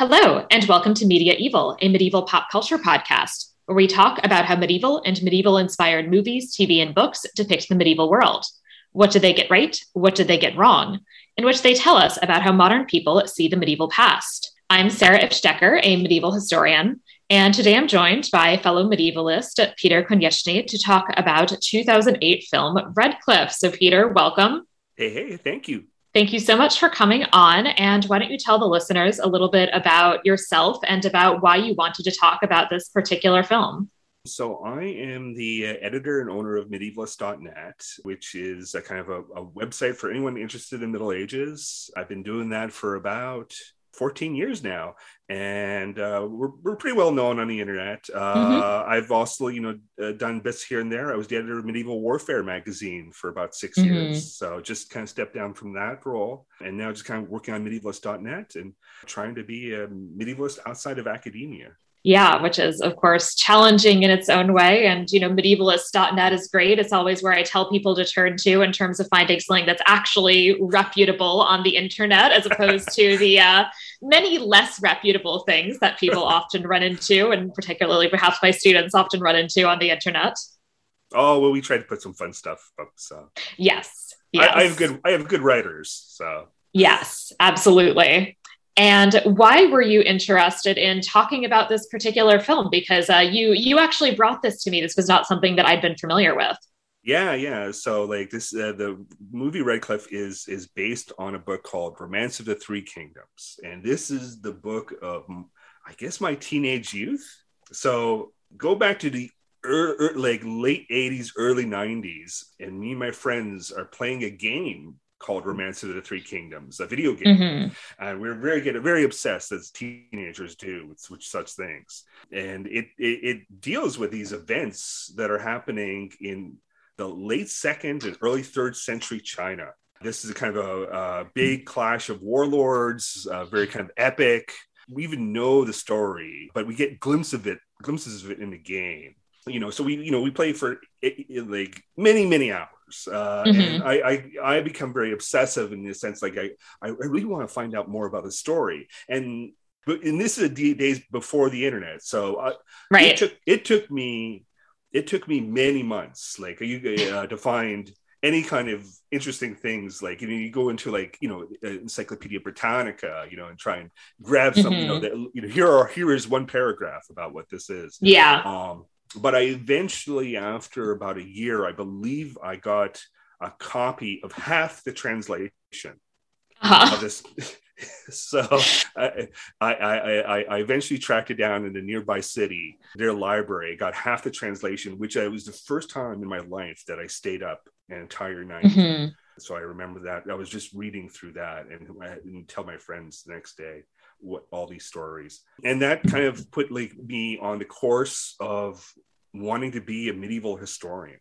Hello, and welcome to Media Evil, a medieval pop culture podcast, where we talk about how medieval and medieval inspired movies, TV, and books depict the medieval world. What did they get right? What did they get wrong? In which they tell us about how modern people see the medieval past. I'm Sarah Ifstecker, a medieval historian, and today I'm joined by fellow medievalist Peter Konieczny to talk about 2008 film Red Cliff. So, Peter, welcome. Hey, hey, thank you. Thank you so much for coming on. And why don't you tell the listeners a little bit about yourself and about why you wanted to talk about this particular film? So, I am the uh, editor and owner of medievalist.net, which is a kind of a, a website for anyone interested in Middle Ages. I've been doing that for about 14 years now and uh, we're, we're pretty well known on the internet uh, mm-hmm. i've also you know uh, done bits here and there i was the editor of medieval warfare magazine for about 6 mm-hmm. years so just kind of stepped down from that role and now just kind of working on medievalist.net and trying to be a medievalist outside of academia yeah, which is of course challenging in its own way. And you know, medievalist.net is great. It's always where I tell people to turn to in terms of finding something that's actually reputable on the internet, as opposed to the uh, many less reputable things that people often run into, and particularly perhaps my students often run into on the internet. Oh well, we try to put some fun stuff up. So yes, yes. I, I have good. I have good writers. So yes, absolutely. And why were you interested in talking about this particular film? Because uh, you you actually brought this to me. This was not something that I'd been familiar with. Yeah, yeah. So like this, uh, the movie Red Cliff is is based on a book called Romance of the Three Kingdoms, and this is the book of, I guess, my teenage youth. So go back to the er, er, like late '80s, early '90s, and me and my friends are playing a game called Romance of the Three Kingdoms, a video game, mm-hmm. and we're very get very obsessed as teenagers do with, with such things. And it, it, it deals with these events that are happening in the late second and early third century China. This is a kind of a, a big clash of warlords, uh, very kind of epic. We even know the story, but we get glimpses of it, glimpses of it in the game. You know, so we you know we play for like many many hours uh, mm-hmm. and I, I I become very obsessive in the sense like I I really want to find out more about the story and but and this is days before the internet so I, right it took it took me it took me many months like you uh, to find any kind of interesting things like you know you go into like you know encyclopedia britannica you know and try and grab some mm-hmm. you know mm-hmm. that you know here are here is one paragraph about what this is yeah um but I eventually, after about a year, I believe I got a copy of half the translation uh-huh. of this. so I, I, I, I, eventually tracked it down in a nearby city, their library, got half the translation, which I was the first time in my life that I stayed up an entire night. Mm-hmm. So I remember that I was just reading through that and I didn't tell my friends the next day what all these stories and that kind of put like me on the course of wanting to be a medieval historian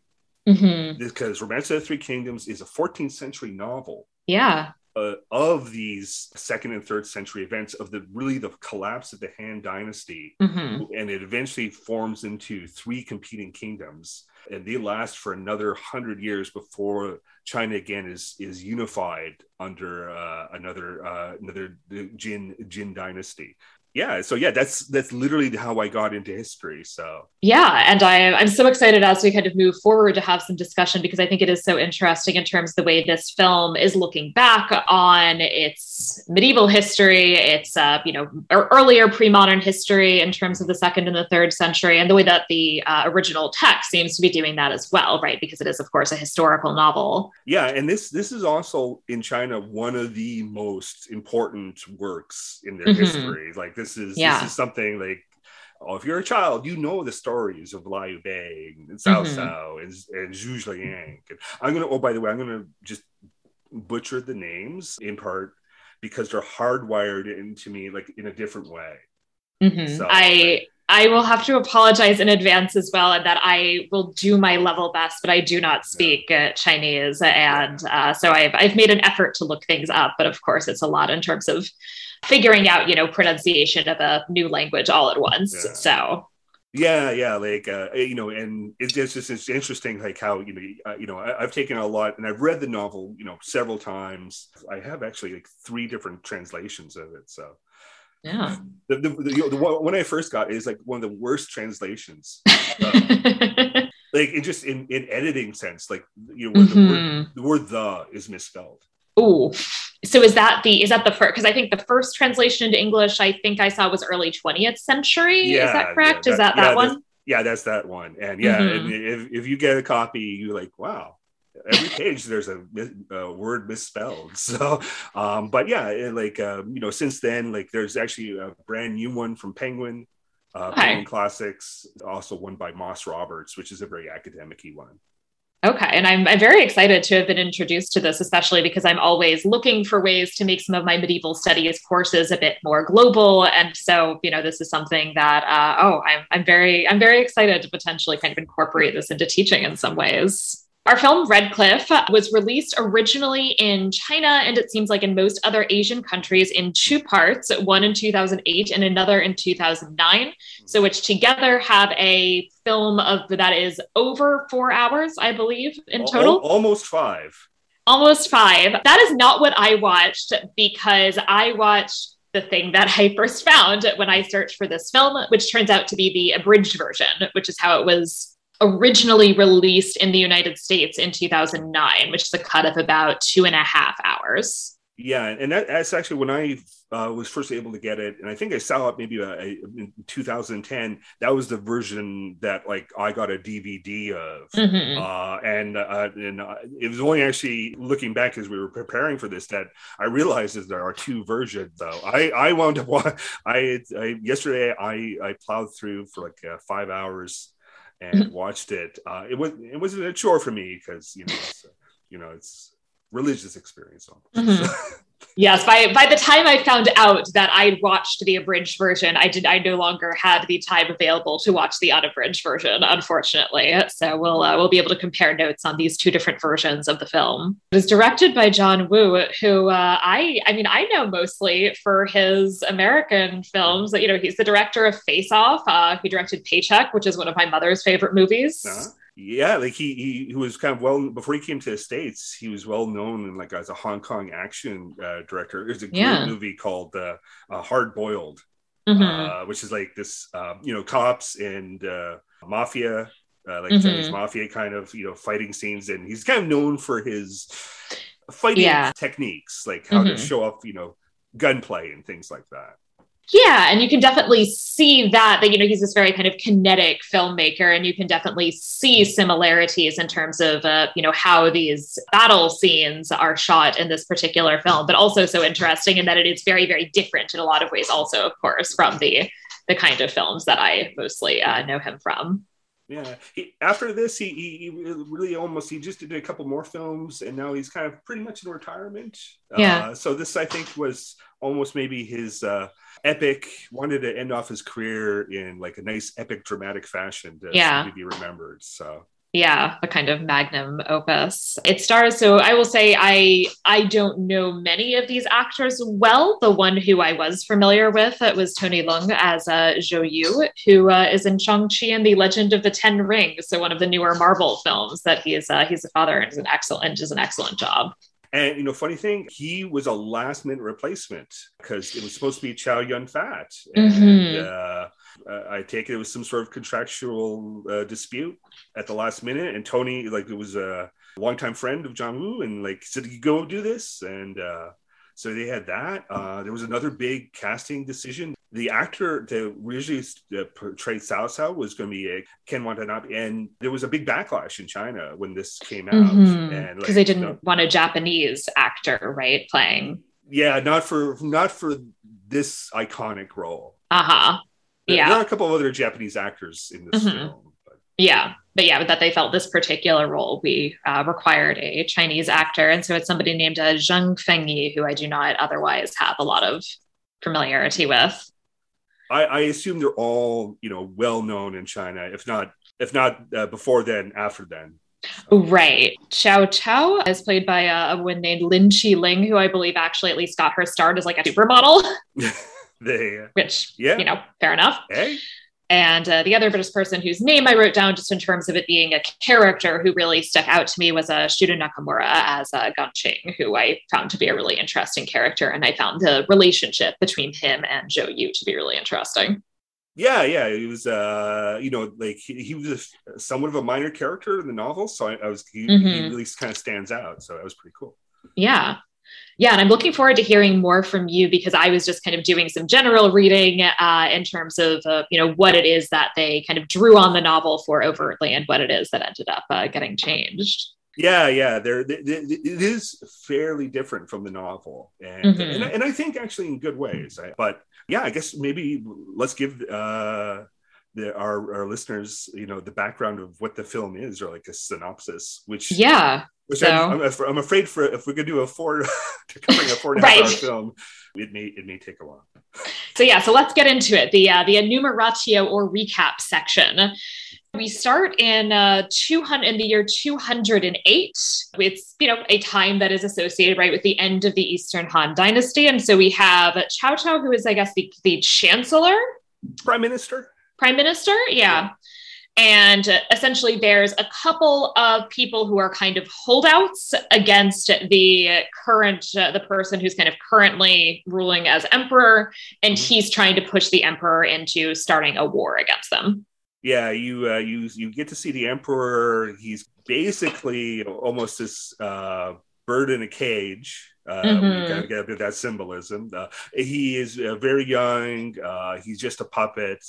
mm-hmm. because romance of the three kingdoms is a 14th century novel yeah uh, of these second and third century events of the really the collapse of the Han Dynasty, mm-hmm. and it eventually forms into three competing kingdoms, and they last for another hundred years before China again is is unified under uh, another uh, another Jin Jin dynasty yeah so yeah that's that's literally how i got into history so. Yeah and i i'm so excited as we kind of move forward to have some discussion because i think it is so interesting in terms of the way this film is looking back on its medieval history its uh, you know earlier pre-modern history in terms of the second and the third century and the way that the uh, original text seems to be doing that as well right? Because it is of course a historical novel. Yeah and this this is also in china one of the most important works in their mm-hmm. history. Like this is yeah. this is something like oh, if you're a child, you know the stories of Liu Bei and Cao mm-hmm. Cao and, and Zhu. And I'm gonna oh by the way, I'm gonna just butcher the names in part because they're hardwired into me like in a different way. Mm-hmm. So, I I will have to apologize in advance as well, and that I will do my level best, but I do not speak yeah. uh, Chinese, and uh, so I've I've made an effort to look things up, but of course it's a lot in terms of figuring out you know pronunciation of a new language all at once. Yeah. So yeah yeah like uh, you know and it's just it's interesting like how you know uh, you know I, have taken a lot and i've read the novel you know several times i have actually like three different translations of it so Yeah. The, the, the, the one I first got is like one of the worst translations. Uh, like it just in, in editing sense, like you know, mm-hmm. the, word, the word the is misspelled. Oh, so is that the is that the first? Because I think the first translation into English I think I saw was early 20th century. Yeah, is that correct? Yeah, that, is that yeah, that one? Yeah, that's that one. And yeah, mm-hmm. and if, if you get a copy, you're like, wow, every page there's a, a, word misspelled so um but yeah like um, you know since then like there's actually a brand new one from penguin uh okay. penguin classics also one by moss roberts which is a very academic one Okay. And I'm, I'm very excited to have been introduced to this, especially because I'm always looking for ways to make some of my medieval studies courses a bit more global. And so, you know, this is something that, uh, oh, I'm, I'm very, I'm very excited to potentially kind of incorporate this into teaching in some ways. Our film Red Cliff uh, was released originally in China and it seems like in most other Asian countries in two parts, one in 2008 and another in 2009. So, which together have a film of that is over four hours, I believe, in total. Almost five. Almost five. That is not what I watched because I watched the thing that I first found when I searched for this film, which turns out to be the abridged version, which is how it was originally released in the United States in 2009, which is a cut of about two and a half hours. Yeah, and that, that's actually when I uh, was first able to get it, and I think I saw it maybe uh, in 2010. That was the version that like I got a DVD of, mm-hmm. uh, and uh, and uh, it was only actually looking back as we were preparing for this that I realized that there are two versions. Though I I wound up I, I yesterday I I plowed through for like uh, five hours and watched it. Uh, it was it wasn't a chore for me because you know it's, you know it's religious experience almost. Mm-hmm. yes, by by the time I found out that I watched the abridged version, I did I no longer had the time available to watch the unabridged version, unfortunately. So we'll uh, we'll be able to compare notes on these two different versions of the film. It was directed by John Woo, who uh, I I mean I know mostly for his American films. That you know, he's the director of Face Off. Uh, he directed Paycheck, which is one of my mother's favorite movies. Uh-huh yeah, like he, he, he was kind of well before he came to the states. He was well known in like as a Hong Kong action uh, director. There's a great yeah. movie called uh, uh, Hard Boiled, mm-hmm. Uh, which is like this, um, you know, cops and uh, mafia, uh, like mm-hmm. Chinese mafia kind of you know fighting scenes, and he's kind of known for his fighting yeah. techniques, like how mm-hmm. to show off, you know, gunplay and things like that. Yeah, and you can definitely see that that you know he's this very kind of kinetic filmmaker, and you can definitely see similarities in terms of uh, you know how these battle scenes are shot in this particular film, but also so interesting in that it is very very different in a lot of ways, also of course from the the kind of films that I mostly uh, know him from. Yeah. He, after this, he, he, really almost he just did a couple more films, and now he's kind of pretty much in retirement. Yeah. Uh, so this, I think, was almost maybe his uh, epic. Wanted to end off his career in like a nice epic dramatic fashion to, yeah. to be remembered. So yeah a kind of magnum opus. It stars so i will say i i don't know many of these actors well. The one who i was familiar with it was tony leung as uh, zhou yu who uh, is in shang-chi and the legend of the ten rings so one of the newer marvel films that he is uh, he's a father and is an excellent does an excellent job. And you know, funny thing, he was a last minute replacement because it was supposed to be Chow Yun Fat, and mm-hmm. uh, uh, I take it it was some sort of contractual uh, dispute at the last minute. And Tony, like, it was a longtime friend of John Woo, and like said, "You go do this," and uh, so they had that. Uh, there was another big casting decision. The actor that originally uh, portrayed Cao Cao was going to be uh, Ken Watanabe, and there was a big backlash in China when this came out, mm-hmm. because like, they didn't want a Japanese actor, right, playing. Yeah, not for not for this iconic role. Uh huh. Yeah, there are a couple of other Japanese actors in this mm-hmm. film. But. Yeah, but yeah, that they felt this particular role we uh, required a Chinese actor, and so it's somebody named uh, Zhang Fengyi, who I do not otherwise have a lot of familiarity with. I, I assume they're all you know well known in China, if not if not uh, before then, after then. Right. Xiao Chao is played by a, a woman named Lin Chi Ling, who I believe actually at least got her start as like a supermodel. they, which, yeah. you know, fair enough. Hey And uh, the other British person whose name I wrote down just in terms of it being a character who really stuck out to me was uh, Shuro Nakamura as uh, Ganqing, who I found to be a really interesting character. And I found the relationship between him and Zhou Yu to be really interesting. Yeah, yeah, he was, uh, you know, like he, he was a, somewhat of a minor character in the novel, so I, I was he, mm-hmm. he really kind of stands out. So that was pretty cool. Yeah, yeah, and I'm looking forward to hearing more from you because I was just kind of doing some general reading uh, in terms of uh, you know what it is that they kind of drew on the novel for overtly and what it is that ended up uh, getting changed. Yeah, yeah, there it is fairly different from the novel, and mm-hmm. and, and, I think actually in good ways. But yeah, I guess maybe let's give uh, the, our our listeners, you know, the background of what the film is, or like a synopsis. Which yeah, which so. I'm, I'm, afraid for if we could do a four to covering a four and a half right. hour film, it may it may take a while. So yeah, so let's get into it. The uh, the enumeratio or recap section. We start in uh, 200 in the year 208. It's you know a time that is associated right with the end of the Eastern Han Dynasty, and so we have Cao Cao, who is I guess the the chancellor, prime minister, prime minister, yeah. and essentially there's a couple of people who are kind of holdouts against the current uh, the person who's kind of currently ruling as emperor and mm-hmm. he's trying to push the emperor into starting a war against them yeah you uh, you you get to see the emperor he's basically almost this uh, bird in a cage uh, mm-hmm. We gotta get a bit of that symbolism. Uh, he is uh, very young. Uh, he's just a puppet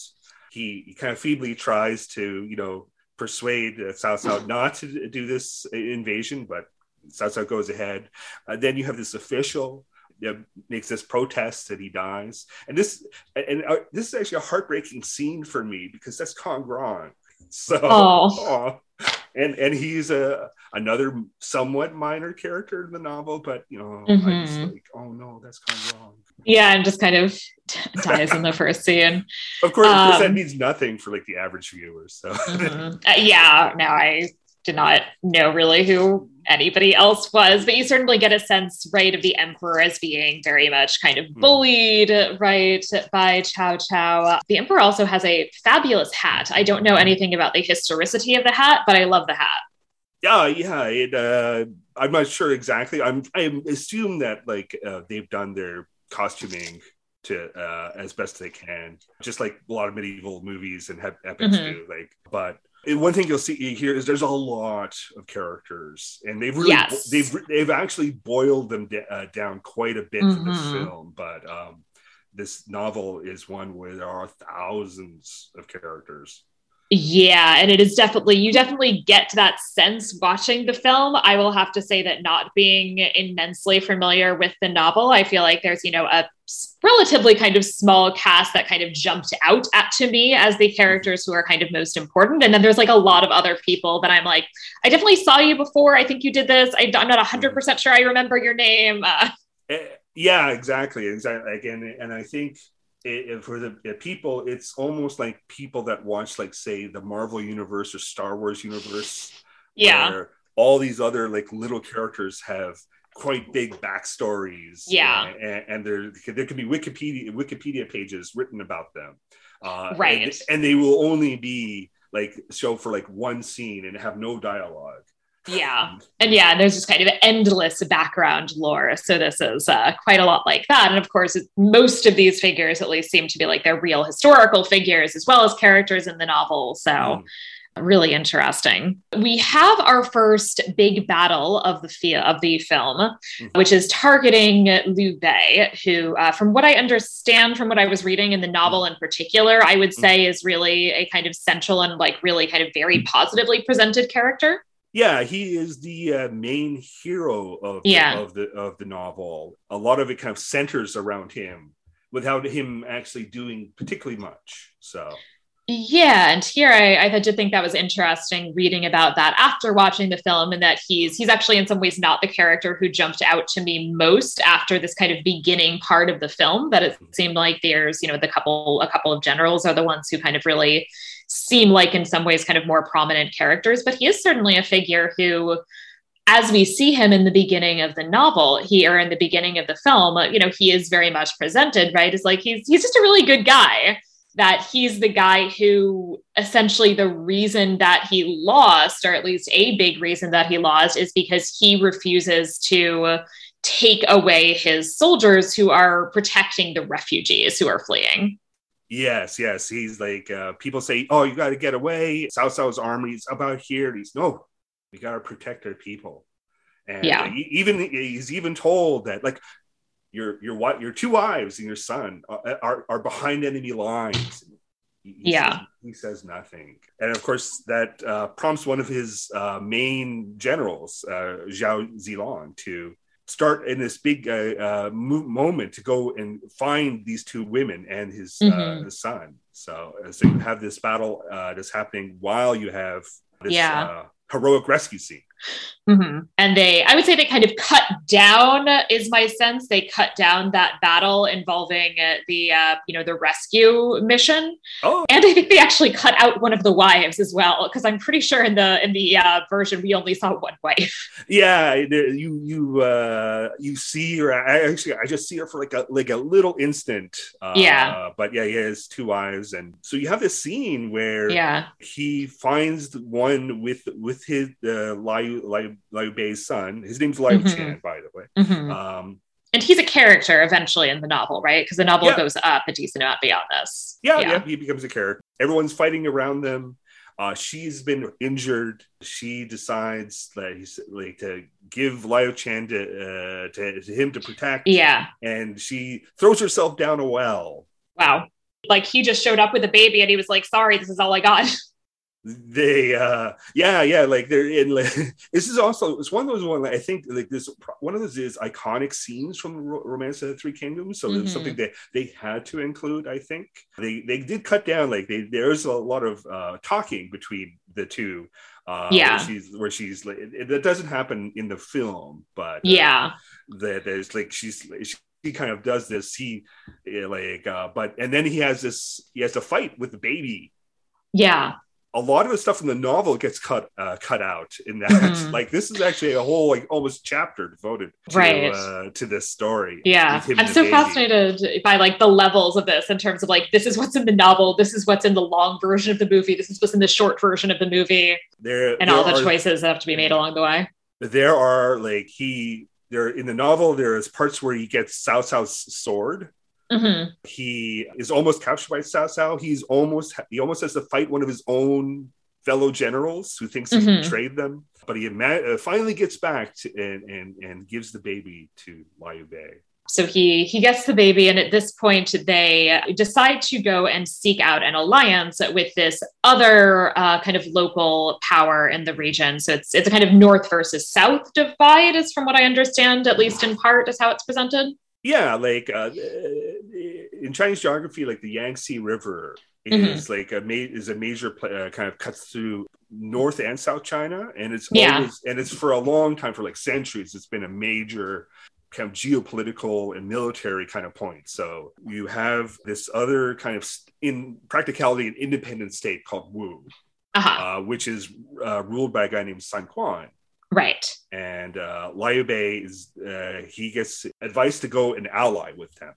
he, he kind of feebly tries to, you know, persuade uh, Cao Cao not to do this invasion, but Cao Cao goes ahead. Uh, then you have this official that makes this protest that he dies, and this and uh, this is actually a heartbreaking scene for me because that's Kong Rong. So, oh. and and he's a another somewhat minor character in the novel, but you know, mm-hmm. I just like, oh no, that's kind of wrong. Yeah, and just kind of dies in the first scene. Of course, um, that means nothing for like the average viewer. So mm-hmm. uh, yeah, no, I did not know really who anybody else was, but you certainly get a sense, right, of the emperor as being very much kind of hmm. bullied, right, by Cao Cao. The emperor also has a fabulous hat. I don't know anything about the historicity of the hat, but I love the hat. Yeah, yeah. It, uh, I'm not sure exactly. I'm I assume that like uh, they've done their costuming to uh, as best they can, just like a lot of medieval movies and epics mm-hmm. do. Like, but one thing you'll see here is there's a lot of characters, and they've really yes. they've they've actually boiled them d- uh, down quite a bit mm-hmm. for this film. But um, this novel is one where there are thousands of characters. Yeah, and it is definitely you definitely get that sense watching the film. I will have to say that not being immensely familiar with the novel, I feel like there's, you know, a relatively kind of small cast that kind of jumped out at to me as the characters who are kind of most important. And then there's like a lot of other people that I'm like, I definitely saw you before. I think you did this. I, am not 100% sure I remember your name. Uh, yeah, exactly. Exactly. Again, and I think it, for the people, it's almost like people that watch, like, say, the Marvel universe or Star Wars universe. Yeah. all these other like little characters have quite big backstories. Yeah. And, and there there can be Wikipedia Wikipedia pages written about them. Uh, right. And, and they will only be like show for like one scene and have no dialogue. Yeah. And yeah, there's just kind of endless background lore. So this is uh, quite a lot like that. And of course, most of these figures at least seem to be like they're real historical figures as well as characters in the novel. So mm. really interesting. We have our first big battle of the fi- of the film, mm-hmm. which is targeting Liu Bei, who, uh, from what I understand from what I was reading in the novel in particular, I would mm. say is really a kind of central and like really kind of very positively presented character yeah he is the uh, main hero of, yeah. the, of the of the novel a lot of it kind of centers around him without him actually doing particularly much so yeah and here I, I did think that was interesting reading about that after watching the film and that he's he's actually in some ways not the character who jumped out to me most after this kind of beginning part of the film that it mm-hmm. seemed like there's you know the couple a couple of generals are the ones who kind of really seem like in some ways kind of more prominent characters but he is certainly a figure who as we see him in the beginning of the novel here in the beginning of the film you know he is very much presented right as like he's he's just a really good guy that he's the guy who essentially the reason that he lost, or at least a big reason that he lost, is because he refuses to take away his soldiers who are protecting the refugees who are fleeing. Yes, yes. He's like, uh, people say, oh, you got to get away. Cao Cao's army is about here. He's, no, we got to protect our people. And Yeah. uh, he- even he's even told that, like, your your what your two wives and your son are are, are behind enemy lines. He- he Yeah. says- he says nothing, and of course that uh, prompts one of his uh, main generals, uh, Zhao Zilong, to start in this big uh, uh, moment to go and find these two women and his uh, Mhm. his son. So, uh, so you have this battle uh, that's happening while you have this Yeah. uh, heroic rescue scene. Mhm. And they, I would say they kind of cut down, is my sense. They cut down that battle involving uh, the, uh, you know, the rescue mission. Oh, And I think they actually cut out one of the wives as well, because I'm pretty sure in the in the uh, version we only saw one wife. yeah you you uh you see her i actually i just see her for like a like a little instant uh Yeah. but yeah he has two eyes and so you have this scene where Yeah. he finds the one with with his uh liu liu, liu bei's son his name's liu Mhm. chan by the way Mhm. um And he's a character eventually in the novel, right? Because the novel Yeah. goes up a decent amount beyond this. yeah, yeah he becomes a character everyone's fighting around them uh, she's been injured. She decides that he's like to give Liu Chan to, uh, to, to him to protect. Yeah. and she throws herself down a well. Wow. Like he just showed up with a baby and he was like, sorry, this is all I got. They, uh, yeah, yeah, like they're in. Like, this is also it's one of those one. I think like this one of those is iconic scenes from Ro- Romance of the Three Kingdoms. So Mhm. it's something that they had to include. I think they they did cut down. Like they there's a lot of uh, talking between the two. Uh, Yeah. where she's where she's like it, that doesn't happen in the film, but uh, yeah. that there's like she's she, he kind of does this he like uh but and then he has this he has to fight with the baby Yeah. A lot of the stuff in the novel gets cut uh cut out in that Mhm. like this is actually a whole like almost chapter devoted to Right. uh to this story Yeah. I'm so baby. fascinated by like the levels of this in terms of like, this is what's in the novel. This is what's in the long version of the movie. This is what's in the short version of the movie there and there all the are, choices that have to be made along the way. there are like he there in the novel there's parts where he gets Cao Cao's sword hmm he is almost captured by Cao Cao. He's almost he almost has to fight one of his own fellow generals who thinks he Mhm. betrayed them. But he ima- uh, finally gets back to, and, and and gives the baby to Liu Bei. So he he gets the baby, and at this point, they decide to go and seek out an alliance with this other uh, kind of local power in the region. So it's it's a kind of north versus south divide, is from what I understand, at least in part, is how it's presented. Yeah, like uh, in Chinese geography, like the Yangtze River is Mm-hmm. like a ma- is a major pla uh, kind of cuts through North and South China, and it's Yeah. always and it's for a long time for like centuries. It's been a major kind of geopolitical and military kind of point. So you have this other kind of st- in practicality an independent state called Wu, Uh-huh. uh, which is uh, ruled by a guy named Sun Quan. Right. And uh, Liu Bei is uh, he gets advice to go and ally with them.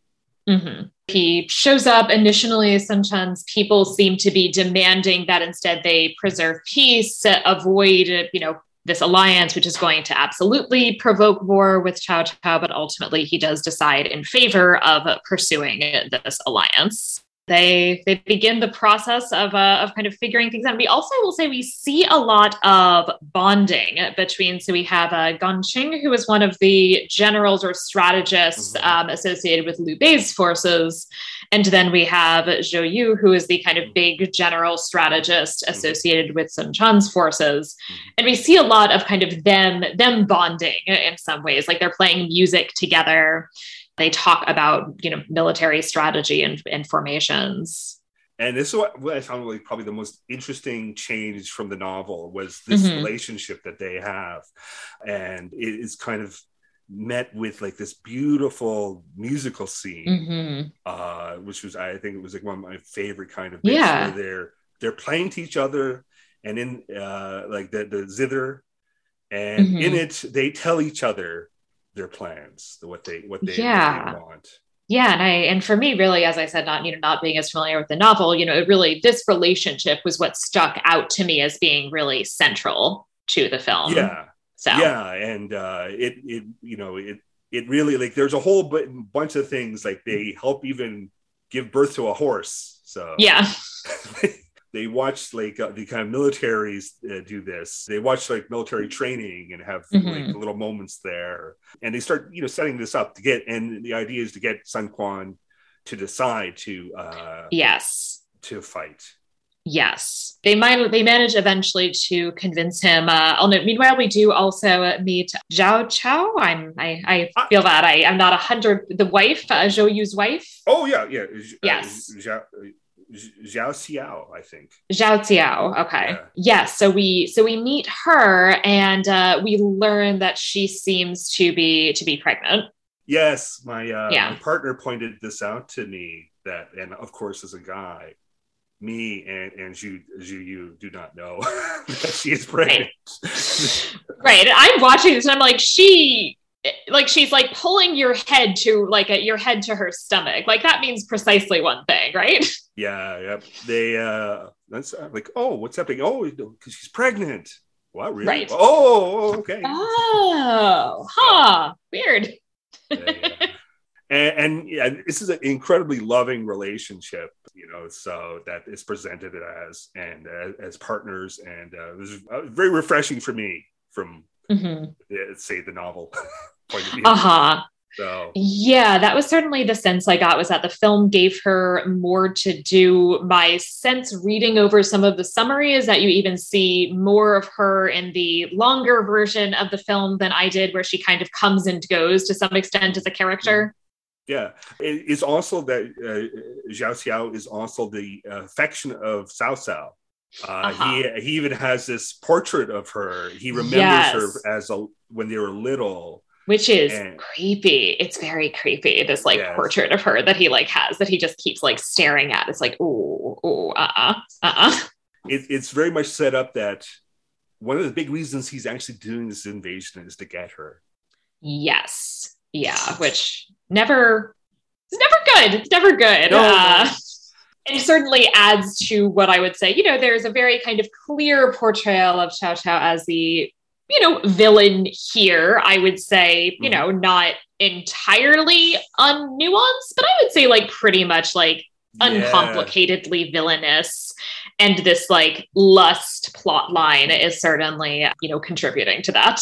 Mhm. He shows up. Initially, Sometimes people seem to be demanding that instead they preserve peace, avoid, you know, this alliance, which is going to absolutely provoke war with Cao Cao. But ultimately, he does decide in favor of pursuing this alliance. They they begin the process of uh, of kind of figuring things out. We also will say we see a lot of bonding between. So we have uh, Gong Qing, who is one of the generals or strategists Mhm. um, associated with Liu Bei's forces, and then we have Zhou Yu, who is the kind of big general strategist associated with Sun Quan's forces. And we see a lot of kind of them them bonding in some ways, like they're playing music together. They talk about you know military strategy and, and formations. And this is what, what I found like probably the most interesting change from the novel was this Mhm. relationship that they have, and it is kind of met with like this beautiful musical scene, Mhm. uh, which was I think it was like one of my favorite kind of bits Yeah. where they're they're playing to each other, and in uh, like the the zither, and Mhm. in it they tell each other their plans, what they what they, what they want. Yeah, and I and for me, really, as I said, not you know not being as familiar with the novel, you know, it really this relationship was what stuck out to me as being really central to the film. Yeah, So yeah, and uh, it it you know it it really like there's a whole bu- bunch of things like they help even give birth to a horse. So yeah, they watch like uh, the kind of militaries uh, do this. They watch like military training and have like Mhm. little moments there, and they start you know setting this up to get. And the idea is to get Sun Quan to decide to uh, yes. to fight. Yes, they might. They manage eventually to convince him. Uh, oh, no, meanwhile, we do also meet Zhao Chao. I'm. I, I Ah. feel that I. I'm not a hundred. The wife, uh, Zhou Yu's wife, Oh yeah, yeah. Zh- Yes. Uh, Zhao, uh, Zhao Xiao, I think. Zhao Xiao. Okay. Yeah. Yes. So we. So we meet her, and uh, we learn that she seems to be to be pregnant. Yes, my uh, Yeah. my partner pointed this out to me that, and of course, as a guy, me and and Zhu Zhu Yu do not know that she is pregnant. Right. And I'm watching this, and I'm like, she. Like she's like pulling your head to like a, your head to her stomach. Like that means precisely one thing, right? yeah, yep. They uh, that's uh, like, oh, what's happening? Oh, because she's pregnant. What really? Right. Oh, okay. Oh, huh. Weird. Yeah, yeah. and, and yeah, this is an incredibly loving relationship, you know, so that is presented as and uh, as partners, and uh, it was uh, very refreshing for me from hmm uh, say the novel point of view. Uh huh. So Yeah, that was certainly the sense I got was that the film gave her more to do. My sense reading over some of the summary is that you even see more of her in the longer version of the film than I did, where she kind of comes and goes to some extent as a character. yeah, it's also that uh, Zhao Xiao is also the uh, affection of Cao Cao. Uh, Uh-huh. He he even has this portrait of her. He remembers Yes. her as a when they were little. Which is And- creepy. It's very creepy. This like Yes. portrait of her that he like has that he just keeps like staring at. It's like, ooh, ooh, uh-uh, uh-uh. it, it's very much set up that one of the big reasons he's actually doing this invasion is to get her. Yes. Yeah, which never it's never good. It's never good. No, uh, no. and certainly adds to what I would say, you know, there's a very kind of clear portrayal of Cao Cao as the, you know, villain here. I would say, you Mhm. know, not entirely unnuanced, but I would say like pretty much like uncomplicatedly villainous and this like lust plot line is certainly you know contributing to that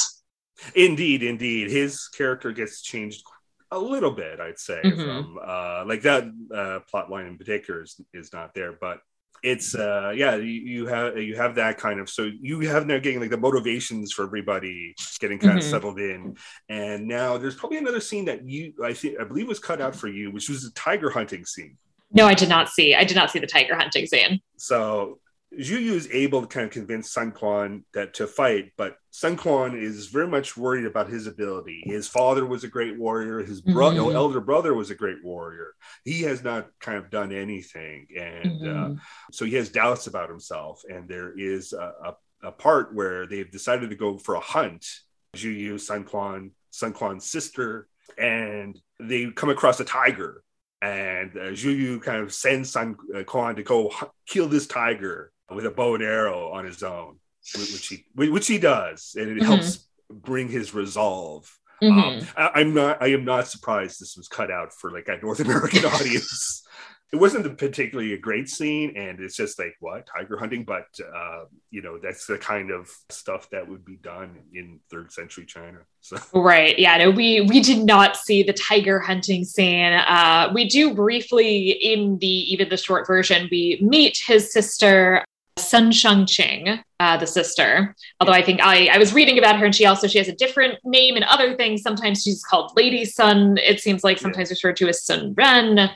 Indeed, indeed. His character gets changed a little bit, I'd say, Mhm. from uh, like that uh, plot line in particular is, is not there, but it's uh yeah you, you have you have that kind of so you have now getting like the motivations for everybody getting kind of Mhm. settled in. And now there's probably another scene that you i think i believe was cut out for you which was the tiger hunting scene. No i did not see i did not see the tiger hunting scene. So Zhu Yu is able to kind of convince Sun Quan that to fight, but Sun Quan is very much worried about his ability. His father was a great warrior. His bro- Mhm. elder brother was a great warrior. He has not kind of done anything, and uh, Mhm. so he has doubts about himself. And there is a, a, a part where they've decided to go for a hunt. Zhu Yu, Sun Quan, Sun Quan's sister, and they come across a tiger. And uh, Zhu Yu kind of sends Sun uh, Quan to go kill this tiger with a bow and arrow on his own, which he which he does, and it Mhm. helps bring his resolve. Mhm. Um, I, I'm not. I am not surprised this was cut out for like a North American audience. It wasn't a particularly a great scene, and it's just like what tiger hunting, but uh, you know that's the kind of stuff that would be done in third century China. So Right. Yeah. No, we we did not see the tiger hunting scene. Uh, we do briefly in the even the short version. We meet his sister Sun Shangqing, uh, the sister. Although I think I I was reading about her and she also she has a different name and other things. Sometimes she's called Lady Sun. It seems like sometimes referred to as Sun Ren.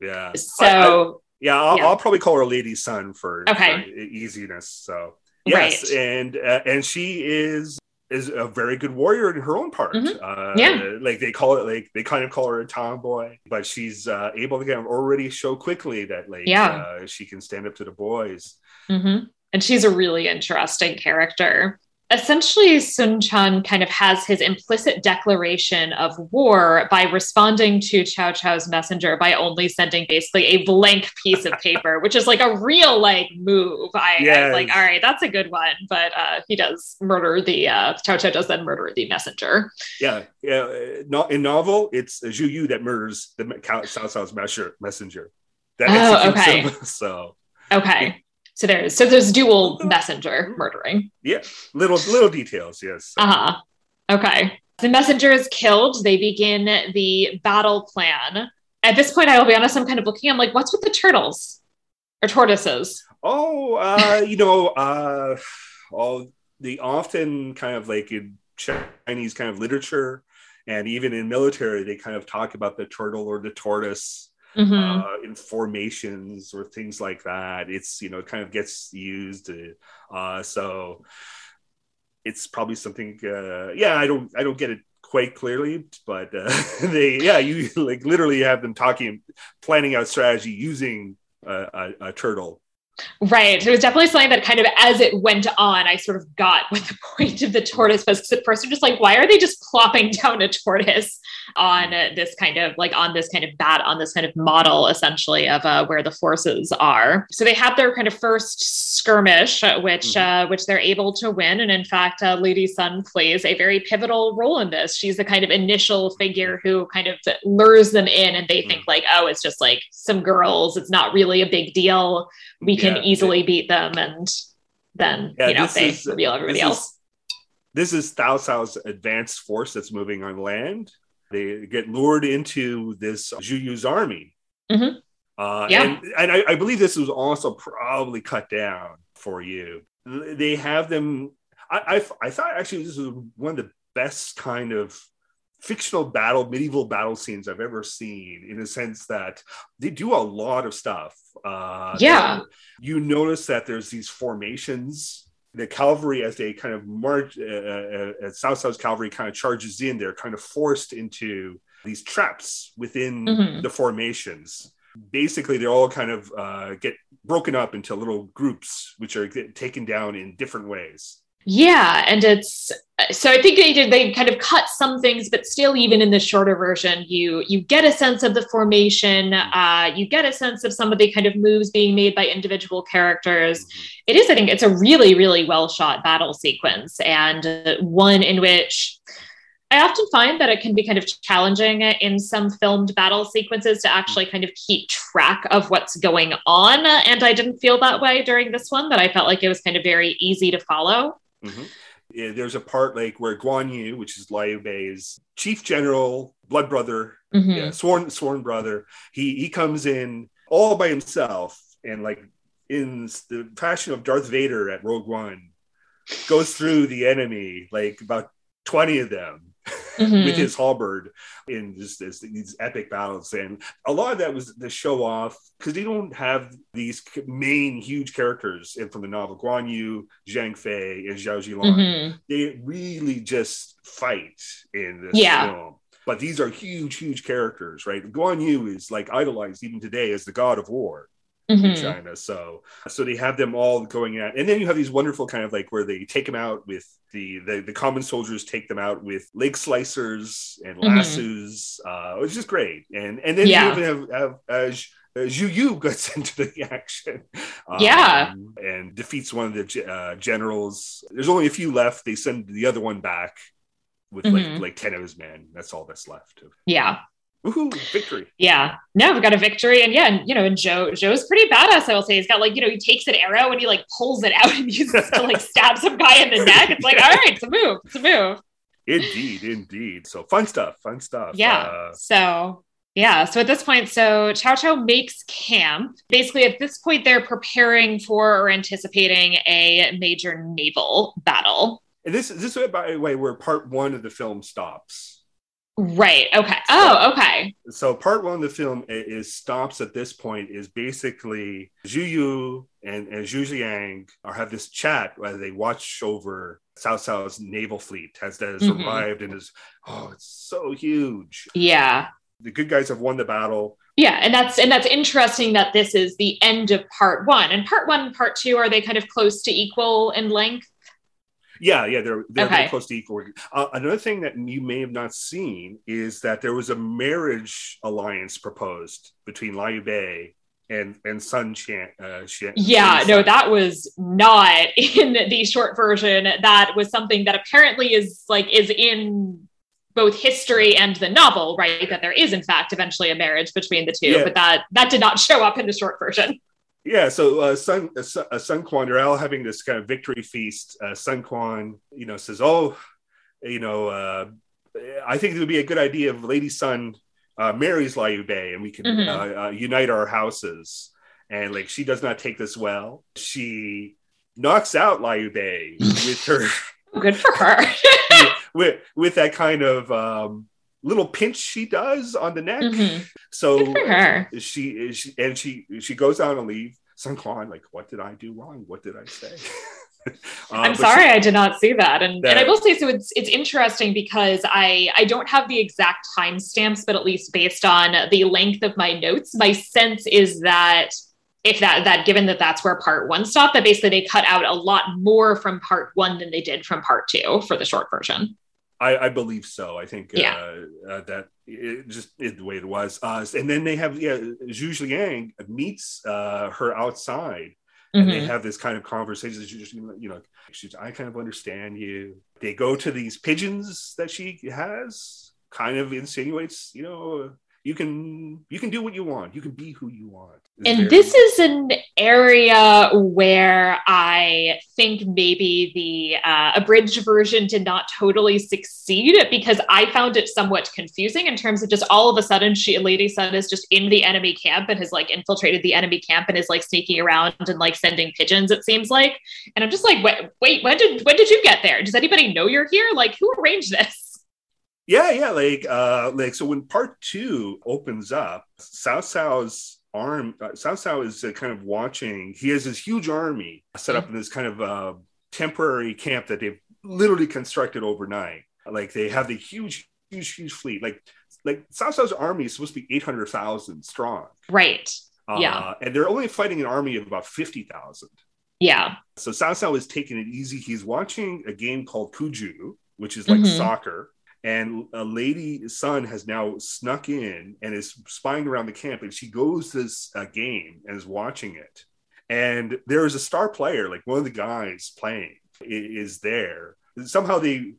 yeah, I- I- So yeah, I'll, Yeah. I'll probably call her Lady Sun for, Okay. for easiness. So yes, Right. and uh, and she is is a very good warrior in her own part. Mhm. Uh, Yeah. like they call it like they kind of call her a tomboy, but she's uh, able to kind of already show quickly that like Yeah. uh, she can stand up to the boys. Mhm. and she's a really interesting character. essentially Sun Quan kind of has his implicit declaration of war by responding to Cao Cao's messenger by only sending basically a blank piece of paper, which is like a real like move. I, yes. I was like, all right, that's a good one. But uh, he does murder the uh, Cao Cao does then murder the messenger. Yeah, yeah. Not in novel, it's Zhu Yu that murders the Cao Cao's messenger. That oh, okay. Him, so okay. So there's so there's dual messenger murdering. Yeah, little little details. Yes. Uh huh. Okay. The messenger is killed. They begin the battle plan. At this point, I will be honest. I'm kind of looking. I'm like, what's with the turtles or tortoises? Oh, uh, you know, uh, all the often kind of like in Chinese kind of literature and even in military, they kind of talk about the turtle or the tortoise mm-hmm. uh, in formations or things like that. It's you know it kind of gets used. Uh, so it's probably something. Uh, yeah, I don't I don't get it quite clearly, but uh, they yeah you like literally have them talking, planning out strategy using a, a, a turtle Right. It was definitely something that kind of as it went on, I sort of got what the point of the tortoise was. Because at first I'm just like, why are they just plopping down a tortoise on this kind of like on this kind of bat on this kind of model essentially of uh, where the forces are. So they have their kind of first skirmish, uh, which mm-hmm. uh, which they're able to win. And in fact, uh, Lady Sun plays a very pivotal role in this. She's the kind of initial figure who kind of lures them in, and they think mm-hmm. like, oh, it's just like some girls. It's not really a big deal. We can yeah, easily beat them, and then yeah, you know they is, reveal everybody else. Is, this is Cao Cao's advanced force that's moving on land. They get lured into this Zhu Yu's army. Mm-hmm. Uh, yeah. And, and I, I, believe this was also probably cut down for you. They have them. I, I, I thought actually this was one of the best kind of fictional battle, medieval battle scenes I've ever seen in a sense that they do a lot of stuff. Uh, yeah. You notice that there's these formations. The cavalry, as they kind of march, uh, uh, as Cao Cao's cavalry kind of charges in, they're kind of forced into these traps within mm-hmm. the formations basically they're all kind of uh, get broken up into little groups which are taken down in different ways yeah and it's so i think they did they kind of cut some things but still even in the shorter version you you get a sense of the formation uh, you get a sense of some of the kind of moves being made by individual characters it is i think it's a really really well shot battle sequence and one in which I often find that it can be kind of challenging in some filmed battle sequences to actually kind of keep track of what's going on. And I didn't feel that way during this one, that I felt like it was kind of very easy to follow. Mm-hmm. There's a part like where Guan Yu, which is Liu Bei's chief general, blood brother, mm-hmm. yeah, sworn sworn brother, he he comes in all by himself and like in the fashion of Darth Vader at Rogue One, goes through the enemy like about 20 of them mm-hmm. with his halberd in just this, these epic battles. And a lot of that was to show off because they don't have these main huge characters in from the novel Guan Yu, Zhang Fei, and Zhao Zilong. Mm-hmm. They really just fight in this yeah. film. But these are huge, huge characters, right? Guan Yu is like idolized even today as the god of war mm-hmm. in China. So so they have them all going at, and then you have these wonderful kind of like where they take them out with the the, the common soldiers take them out with leg slicers and lassos, mm-hmm. uh, which is great. And and then yeah. you even have, have uh, Zhu Yu gets into the action. Um, yeah. And defeats one of the uh, generals. There's only a few left. They send the other one back with mm-hmm. like like 10 of his men. That's all that's left. Yeah. Woohoo, victory. Yeah. No, we've got a victory. And yeah, and you know, and Zhou Zhou's pretty badass, I will say. He's got like, you know, he takes an arrow and he like pulls it out and uses to like stab some guy in the neck. It's like, all right, it's a move. It's a move. Indeed, indeed. So fun stuff, fun stuff. Yeah. Uh, so yeah. So at this point, so Cao Cao makes camp. Basically, at this point, they're preparing for or anticipating a major naval battle. And this, this is, by the way, where part one of the film stops. Right. Okay. Oh, okay. So part one of the film is stops at this point is basically Zhu Yu and, and Zhu Ziyang are have this chat where they watch over Cao Cao's naval fleet has that has mm-hmm. arrived and is oh it's so huge. Yeah. The good guys have won the battle. Yeah, and that's and that's interesting that this is the end of part one. And part one and part two are they kind of close to equal in length? Yeah, yeah, they're they're Okay. very close to equal. Uh, another thing that you may have not seen is that there was a marriage alliance proposed between Liu Bei and and Sun Chan. Uh, Shan- Yeah, no, that was not in the short version. That was something that apparently is like is in both history and the novel, right? That there is in fact eventually a marriage between the two, Yeah. but that that did not show up in the short version. Yeah, so uh, Sun uh, Sun- uh, Quan, they're all having this kind of victory feast. Uh, Sun Quan, you know, says, "Oh, you know, uh, I think it would be a good idea if Lady Sun uh, marries Liu Bei, and we can Mhm. uh, uh, unite our houses." And like, she does not take this well. She knocks out Liu Bei with her Good for her. with with that kind of um, little pinch she does on the neck. Mhm. So she, she and she she goes out on leave. Sun Quan, like, what did I do wrong? What did I say? Uh, I'm sorry she- I did not see that. And, and I will say so it's it's interesting because I I don't have the exact timestamps, but at least based on the length of my notes, my sense is that if that that given that that's where part one stopped, that basically they cut out a lot more from part one than they did from part two for the short version. I, I believe so. I think Yeah. uh, uh, that it just is the way it was. Uh, and then they have yeah, Zhuge Liang meets uh, her outside, and they Mhm. have this kind of conversation. She just, you know, she's, I kind of understand you. They go to these pigeons that she has, kind of insinuates, you know, you can you can do what you want. You can be who you want. It's And very- this is an area where I think maybe the uh, abridged version did not totally succeed because I found it somewhat confusing in terms of just all of a sudden she a Lady Sun is just in the enemy camp and has like infiltrated the enemy camp and is like sneaking around and like sending pigeons. It seems like, and I'm just like, wait, wait, when did when did you get there? Does anybody know you're here? Like, who arranged this? Yeah, yeah, like uh like so when part 2 opens up, Cao Cao's arm uh, Sao Cao is uh, kind of watching. He has this huge army set up in this kind of uh temporary camp that they've literally constructed overnight. Like they have the huge huge huge fleet. Like like Cao Cao's army is supposed to be 800,000 strong. Right. Uh, Yeah. and they're only fighting an army of about 50,000. Yeah. So Cao Sao is taking it easy. He's watching a game called cuju, which is like Mhm. soccer. And a Lady Sun has now snuck in and is spying around the camp. And she goes to this uh, game and is watching it. And there is a star player, like one of the guys playing, is there. Somehow the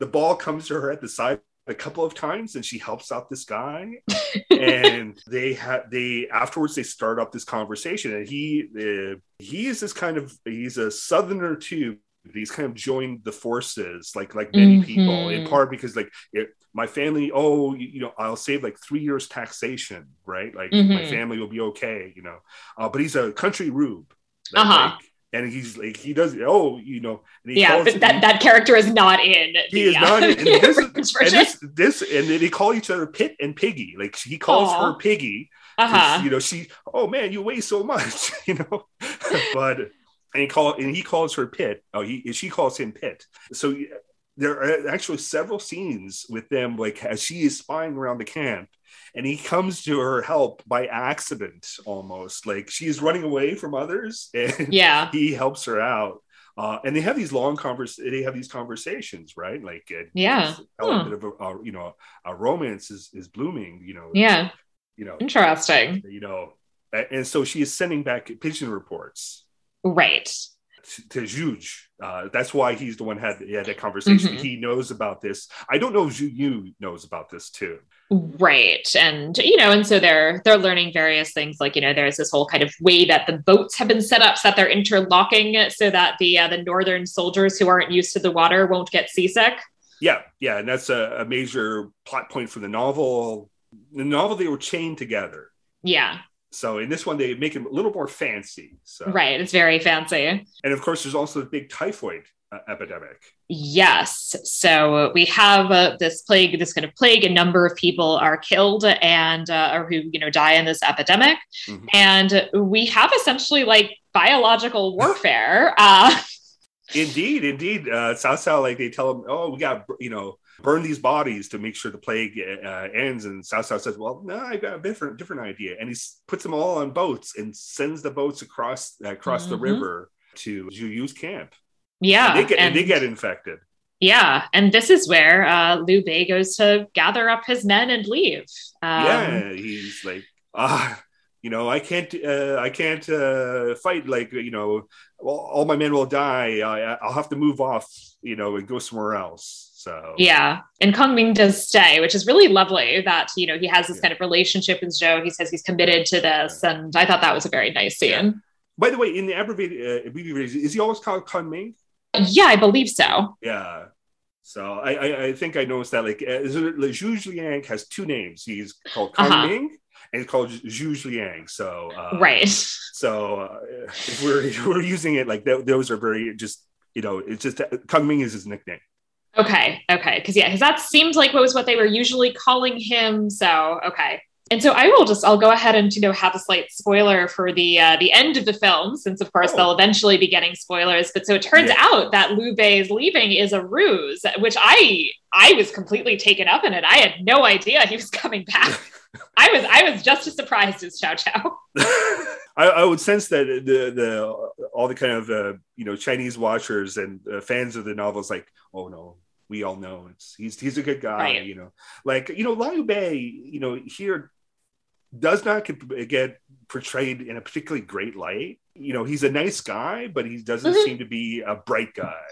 the ball comes to her at the side a couple of times, and she helps out this guy and they have they afterwards they start up this conversation and he uh, he is this kind of he's a southerner too he's kind of joined the forces like like many people in Mhm. part because like it, my family oh you, you know i'll save like three years taxation right like my Mhm. family will be okay you know uh, but he's a country rube Like- Uh-huh. like, and he's like he does oh you know and he Yeah, but that, that character is not in. He the, is not in- and this- and this, this and then they call each other Pit and Piggy. Like he calls Aw. her piggy uh-huh. you know she oh man you weigh so much you know but and he call and he calls her pit oh he she calls him pit so there are actually several scenes with them like as she is spying around the camp and he comes to her help by accident almost like she's running away from others and Yeah. he helps her out uh, and they have these long convers they have these conversations right like uh, Yeah. a Huh. bit of a, a you know a romance is is blooming you know Yeah. you know Interesting. you know and so she is sending back pigeon reports Right. to, Zhuge. Uh, that's why he's the one had yeah that conversation. Mhm. He knows about this. I don't know if Zhou Yu knows about this too. Right. And you know, and so they're they're learning various things like, you know, there's this whole kind of way that the boats have been set up so that they're interlocking so that the uh, the northern soldiers who aren't used to the water won't get seasick. Yeah, yeah, and that's a, a major plot point for the novel. The novel they were chained together. Yeah. So in this one they make it a little more fancy. So Right. It's very fancy. and of course there's also the big typhoid uh, epidemic. Yes. So we have uh, this plague, this kind of plague. A number of people are killed and uh, or who you know die in this epidemic, Mhm. and we have essentially like biological warfare. Uh, Indeed, indeed. Uh, Cao, like they tell them, oh, we got you know burn these bodies to make sure the plague uh, ends. And Cao Cao says, well, no, I've got a different different idea. And he puts them all on boats and sends the boats across uh, across the Mhm. river to Zhou Yu's camp. Yeah. And they get, and, they get infected. Yeah. And this is where uh, Liu Bei goes to gather up his men and leave. Um, yeah. He's like, ah, you know, I can't, uh, I can't uh, fight. Like, you know, all my men will die. I, I'll have to move off, you know, and go somewhere else. So yeah, and Kong Ming does stay, which is really lovely. That you know he has this yeah. kind of relationship with joe He says he's committed to this, and I thought that was a very nice scene. Yeah. By the way, in the abbreviated uh, is he always called Kong Ming? Yeah, I believe so. Yeah. So I, I, I think I noticed that like uh, Zhuge Liang has two names. He's called Kong uh-huh. Ming and it's called Zhuge Liang. So uh, right. So uh, if we're if we're using it like th- those are very just you know it's just Kong Ming is his nickname. Okay, okay, because yeah, because that seemed like what was what they were usually calling him. So okay, and so I will just I'll go ahead and you know have a slight spoiler for the uh, the end of the film, since of course oh. they'll eventually be getting spoilers. But so it turns yeah. out that Liu Bei's leaving is a ruse, which I I was completely taken up in it. I had no idea he was coming back. I was I was just as surprised as Cao Cao. I, I, would sense that the the all the kind of uh, you know Chinese watchers and uh, fans of the novels like, oh no, we all know it's he's he's a good guy, right. you know. Like you know, Liu Bei, you know, here does not get portrayed in a particularly great light. You know, he's a nice guy, but he doesn't mm-hmm. seem to be a bright guy.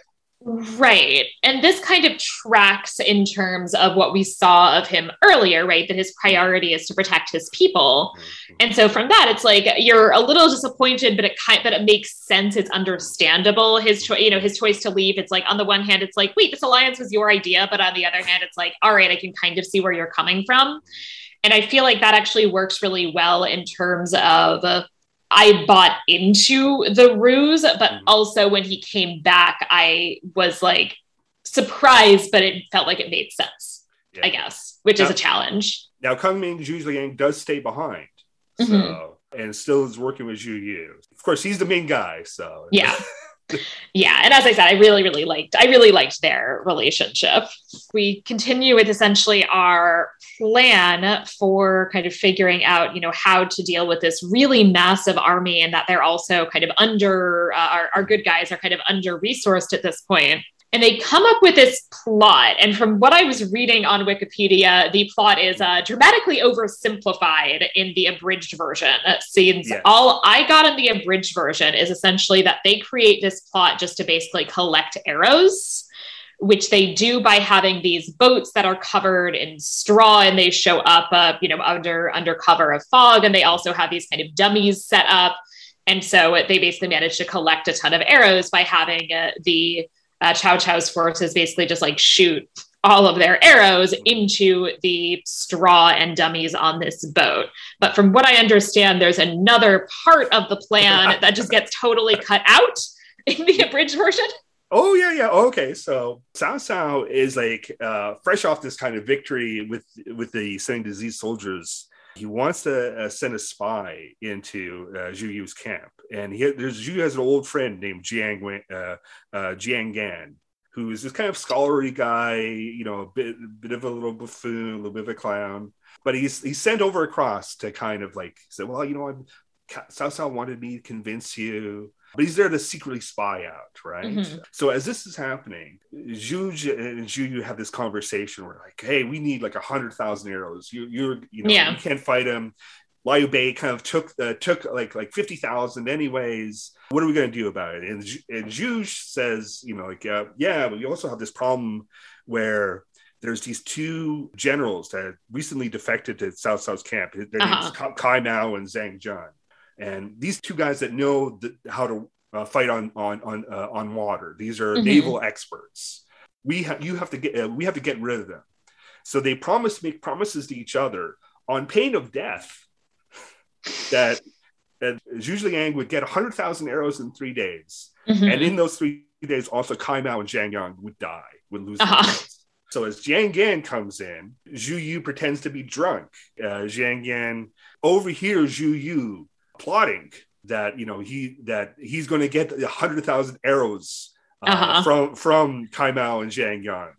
Right. And this kind of tracks in terms of what we saw of him earlier, right? That his priority is to protect his people. Mm-hmm. And so from that, it's like you're a little disappointed, but it kind but it makes sense. It's understandable. His choice, you know, his choice to leave. It's like on the one hand, it's like, wait, this alliance was your idea. But on the other hand, it's like, all right, I can kind of see where you're coming from. And I feel like that actually works really well in terms of I bought into the ruse, but mm-hmm. also when he came back, I was like surprised, but it felt like it made sense, yeah. I guess, which now, is a challenge. Now, Ming Zhuge Liang does stay behind. So, mm-hmm. and still is working with Zhou Yu. Of course, he's the main guy. So, yeah. yeah and as i said i really really liked i really liked their relationship. We continue with essentially our plan for kind of figuring out you know how to deal with this really massive army and that they're also kind of under uh, our, our good guys are kind of under resourced at this point and they come up with this plot. And from what I was reading on Wikipedia, the plot is uh, dramatically oversimplified in the abridged version. Scenes yes. all I got in the abridged version is essentially that they create this plot just to basically collect arrows. Which they do by having these boats that are covered in straw, and they show up, uh, you know, under under cover of fog, and they also have these kind of dummies set up, and so they basically manage to collect a ton of arrows by having uh, the uh, Cao Cao's forces basically just like shoot all of their arrows into the straw and dummies on this boat. But from what I understand, there's another part of the plan that just gets totally cut out in the abridged version. Oh yeah, yeah. Okay, so Cao Cao is like uh, fresh off this kind of victory with with the sending disease soldiers he wants to uh, send a spy into uh, Zhou Yu's camp, and he there's Zhu has an old friend named Jiang uh, uh, Jiang Gan, who is this kind of scholarly guy, you know, a bit bit of a little buffoon, a little bit of a clown, but he's he's sent over across to kind of like say, well, you know, I'm, Cao Cao wanted me to convince you but he's there to secretly spy out, right? Mm-hmm. So as this is happening, Zhu and Zhu have this conversation where like, hey, we need like a hundred thousand arrows. You you're you know yeah. you can't fight him. Liu Bei kind of took uh, took like like fifty thousand anyways. What are we going to do about it? And and Zhu says, you know, like uh, yeah, but we also have this problem where there's these two generals that recently defected to Cao Cao's camp. Their uh-huh. names Cai Mao and Zhang Jian. And these two guys that know the, how to uh, fight on on on uh, on water. These are mm-hmm. naval experts. We ha- you have to get uh, we have to get rid of them. So they promise make promises to each other on pain of death that that Zhuge Liang would get hundred thousand arrows in three days, mm-hmm. and in those three days, also Cai Mao and Zhang Yang would die, would lose. Uh-huh. So as Jiang Gan comes in, Zhou Yu pretends to be drunk. Uh, Jiang Gan overhears Zhou Yu plotting that you know he that he's going to get a hundred thousand arrows uh, uh-huh. from from Cai Mao and Zhang Yang,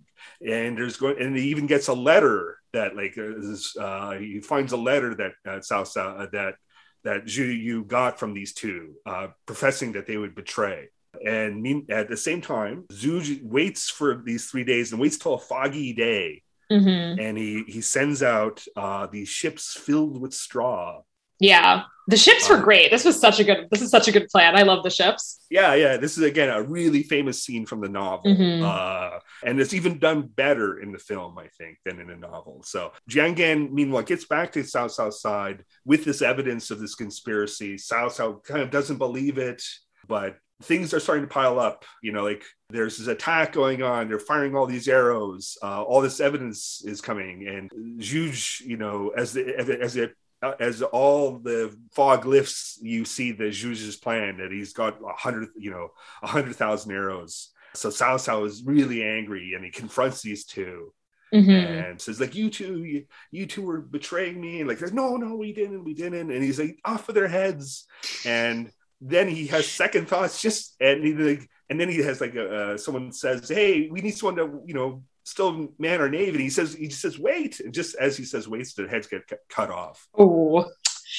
and there's going and he even gets a letter that like uh, he finds a letter that uh, uh, that that Zhou Yu got from these two, uh, professing that they would betray. And mean, at the same time, Zhuge waits for these three days and waits till a foggy day. Mhm. And he, he sends out uh, these ships filled with straw. Yeah. The ships were Uh, great. This was such a good this is such a good plan. I love the ships. Yeah, yeah. This is again a really famous scene from the novel, Mhm. uh, and it's even done better in the film, I think, than in the novel. So Jiang Gan, meanwhile, gets back to Cao Cao Side with this evidence of this conspiracy. Cao Cao kind of doesn't believe it, but things are starting to pile up. You know, like there's this attack going on. They're firing all these arrows. Uh, all this evidence is coming, and Zhuge, you know, as the as the, as uh, as all the fog lifts, you see the Zhuge's plan that he's got a hundred, you know, a hundred thousand arrows. So Cao Cao is really angry, and he confronts these two Mhm. and says, "Like you two, you, you two were betraying me." And like, no, no, we didn't, we didn't. And he's like, "Off of their heads." And then he has second thoughts, just and he like, and then he has like a, uh, someone says, "Hey, we need someone to, you know." Still man or navy. And he says, he says, wait. And just as he says, wait, their heads get cut- off.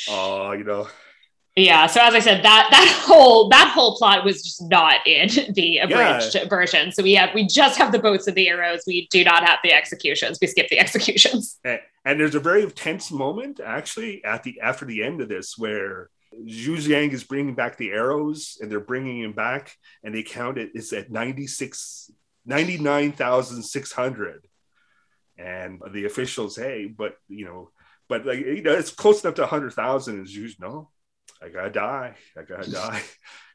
Oh, you know, Yeah, so as I said, that that whole that whole plot was just not in the abridged version. So we have we just have the boats and the arrows. We do not have the executions. We skip the executions. and, and there's a very tense moment actually at the after the end of this where Zhuge Liang is bringing back the arrows and they're bringing him back and they count it it's at 96 99,600 and the officials hey but you know but like you know it's close enough to 100,000 and Zhu's no I gotta die I gotta die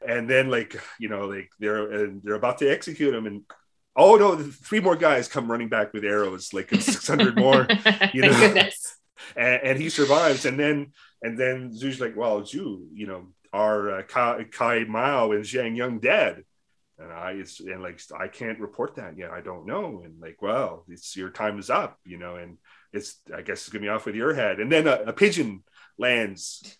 and then like you know like they're and they're about to execute him and oh no three more guys come running back with arrows like 600 more you know. goodness. and, and he survives. And then and then Zhu's like, well, Zhu, you know, are uh, Kai, Cai Mao and Zhang Yang dead? And I it's and like I can't report that yet. I don't know. And like, well, it's your time is up, you know. And it's I guess it's gonna be off with your head. And then a, a pigeon lands.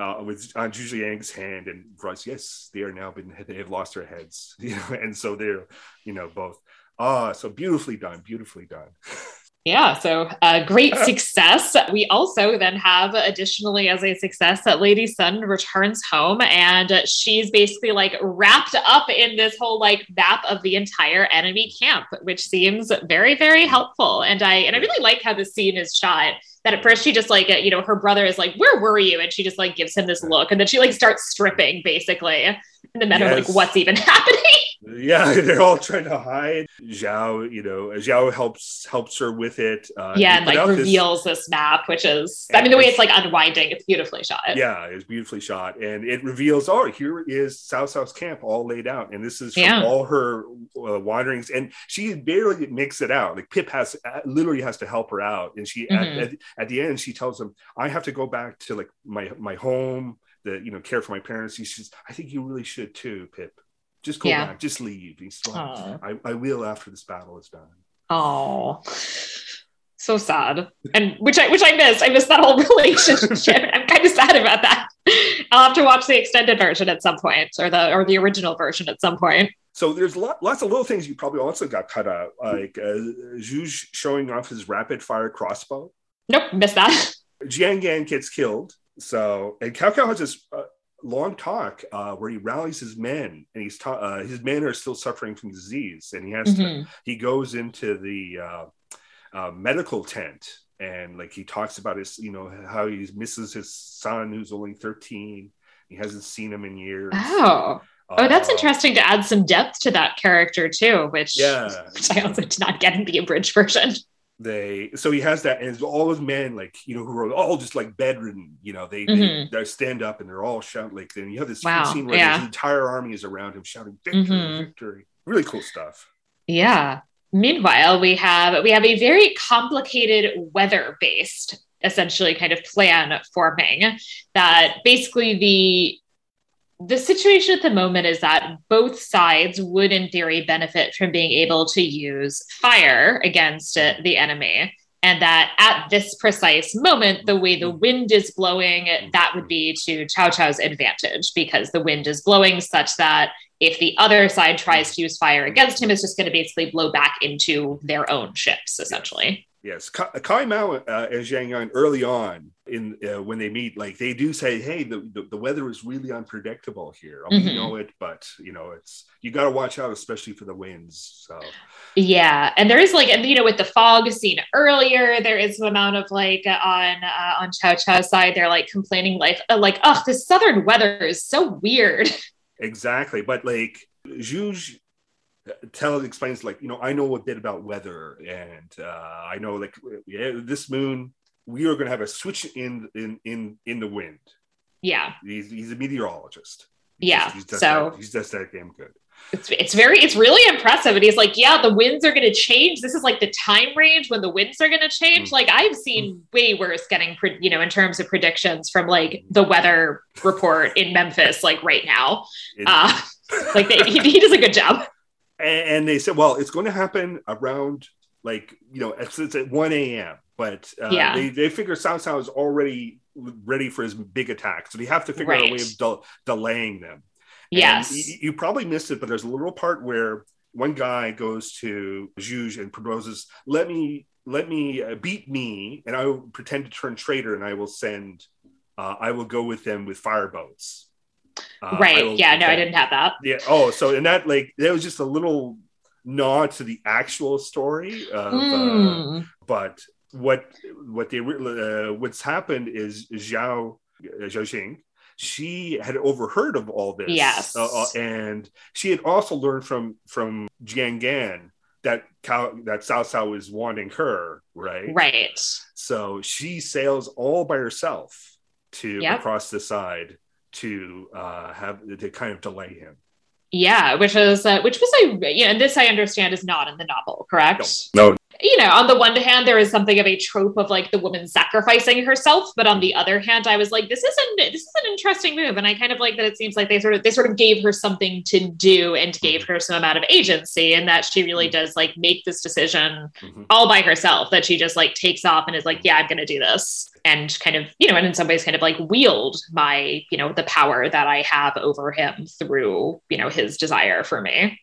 Uh, with on Zhuge Liang's hand and writes, yes, they are now been they have lost their heads, you know, and so they're, you know, both. Ah, so beautifully done, beautifully done. Yeah, so uh, great success. We also then have additionally as a success that Lady Sun returns home and she's basically like wrapped up in this whole like map of the entire enemy camp, which seems very, very helpful. And I and I really like how the scene is shot. That at first she just like you know her brother is like where were you and she just like gives him this look and then she like starts stripping basically in the of Yes. like what's even happening. Yeah, they're all trying to hide. Zhao, you know, Zhao helps helps her with it. Uh, yeah, and like out this- reveals this map, which is I mean the way it's like unwinding, it's beautifully shot. yeah, it's beautifully shot, and it reveals, oh, here is Cao Cao's camp all laid out, and this is from Yeah. all her uh, wanderings, and she barely makes it out. Like Pip has uh, literally has to help her out, and she Mhm. at, at, at the end she tells him, I have to go back to like my my home, the you know care for my parents. He says, I think you really should too, Pip. Just go Yeah. back, just leave. He's like, Oh. I, I will after this battle is done. Oh, so sad. And which I which I missed. I missed that whole relationship. I'm kind of sad about that. I'll have to watch the extended version at some point, or the or the original version at some point. So there's lot, lots of little things you probably also got cut out, like uh, Zhuge showing off his rapid fire crossbow. Nope, missed that. Jiang Gan gets killed. So and Cao Cao has this uh, long talk uh, where he rallies his men, and he's ta- uh, his men are still suffering from disease, and he has to, Mhm. he goes into the uh, uh, medical tent and like he talks about his you know how he misses his son who's only 13 he hasn't seen him in years Oh, oh, that's Uh, interesting to add some depth to that character too, which yeah which I also did not get in the abridged version. They so he has that and it's all his men like you know who are all just like bedridden you know they Mhm. they, they stand up and they're all shouting like then you have this Wow, scene where yeah. his entire army is around him shouting victory Mhm. victory really cool stuff Yeah. Meanwhile, we have we have a very complicated weather-based essentially kind of plan forming that basically the the situation at the moment is that both sides would in theory benefit from being able to use fire against the enemy and that at this precise moment the way the wind is blowing that would be to Cao Cao's advantage because the wind is blowing such that if the other side tries to use fire against him, it's just going to basically blow back into their own ships, essentially. Yes, Cai Mao uh, and Zhang Yang early on in uh, when they meet, like they do say, "Hey, the, the, the weather is really unpredictable here. Mm-hmm. We know it, but you know, it's you got to watch out, especially for the winds." So, yeah, and there is like, you know, with the fog scene earlier, there is an amount of like on uh, on Cao Cao's side, they're like complaining, like, uh, like, oh, the southern weather is so weird. Exactly, but like Zhu tell explains like you know I know a bit about weather and uh, I know like yeah this moon we are going to have a switch in in in in the wind. Yeah, he's, he's a meteorologist. He's yeah, just, he's so that, he's just that damn good. It's, it's very it's really impressive and he's like yeah the winds are going to change this is like the time range when the winds are going to change mm. like i've seen mm. way worse getting pre- you know in terms of predictions from like the weather report in memphis like right now uh, like they, he, he does a good job and they said, well, it's going to happen around like you know it's, it's at 1 a.m. But uh, yeah. they they figure Cao Cao is already ready for his big attack, so they have to figure right. out a way of de- delaying them. Yes, you, you, probably missed it, but there's a little part where one guy goes to Zhu and proposes, "Let me let me uh, beat me, and I will pretend to turn traitor, and I will send, uh, I will go with them with fireboats." Uh, right. Yeah. No, I didn't have that. Yeah. Oh, so and that like that was just a little nod to the actual story. Of, mm. uh, but what what they uh, what's happened is Zhao Zhao Xing, she had overheard of all this. Yes. Uh, uh, and she had also learned from from Jiang Gan that Cao, that Cao Cao is wanting her, right? Right. So she sails all by herself to yep. across the side to uh, have to kind of delay him. Yeah, which is uh, which was a yeah, and this I understand is not in the novel, correct? No, no, you know, on the one hand, there is something of a trope of like the woman sacrificing herself, but on the other hand, I was like, this isn't this is an interesting move, and I kind of like that. It seems like they sort of they sort of gave her something to do and gave her some amount of agency, and that she really does like make this decision mm-hmm. all by herself. That she just like takes off and is like, yeah, I'm going to do this, and kind of you know, and in some ways, kind of like wield my you know the power that I have over him through you know his desire for me.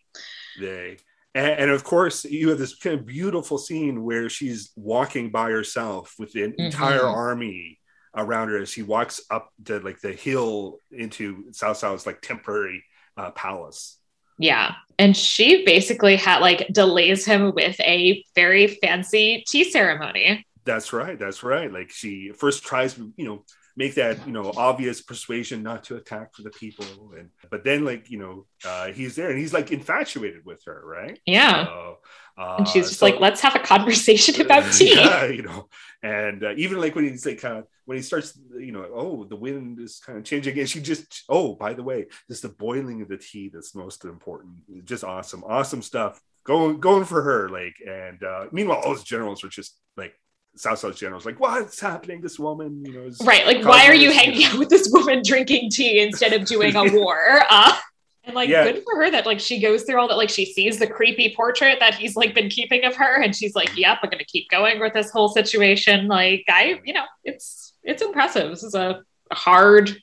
They and, and, of course, you have this kind of beautiful scene where she's walking by herself with the mm-hmm. entire army around her as she walks up to like the hill into Cao Cao's like temporary uh, palace. Yeah. And she basically had like delays him with a very fancy tea ceremony. That's right. That's right. Like she first tries, you know, make that you know obvious persuasion not to attack for the people. And but then like you know uh, he's there and he's like infatuated with her right? Yeah. So, uh, and she's just so, like let's have a conversation about tea. Yeah you know and uh, even like when he's like kind of when he starts you know oh the wind is kind of changing and she just oh by the way it's the boiling of the tea that's most important. Just awesome awesome stuff. Going going for her like and uh meanwhile all his generals are just like Cao Cao's generals like, what's happening? This woman, you know, right? Like, why are you hanging out with this woman drinking tea instead of doing a war? Uh, and like, yeah. good for her that like she goes through all that. Like, she sees the creepy portrait that he's like been keeping of her, and she's like, "Yep, I'm gonna keep going with this whole situation." Like, I, you know, it's it's impressive. This is a hard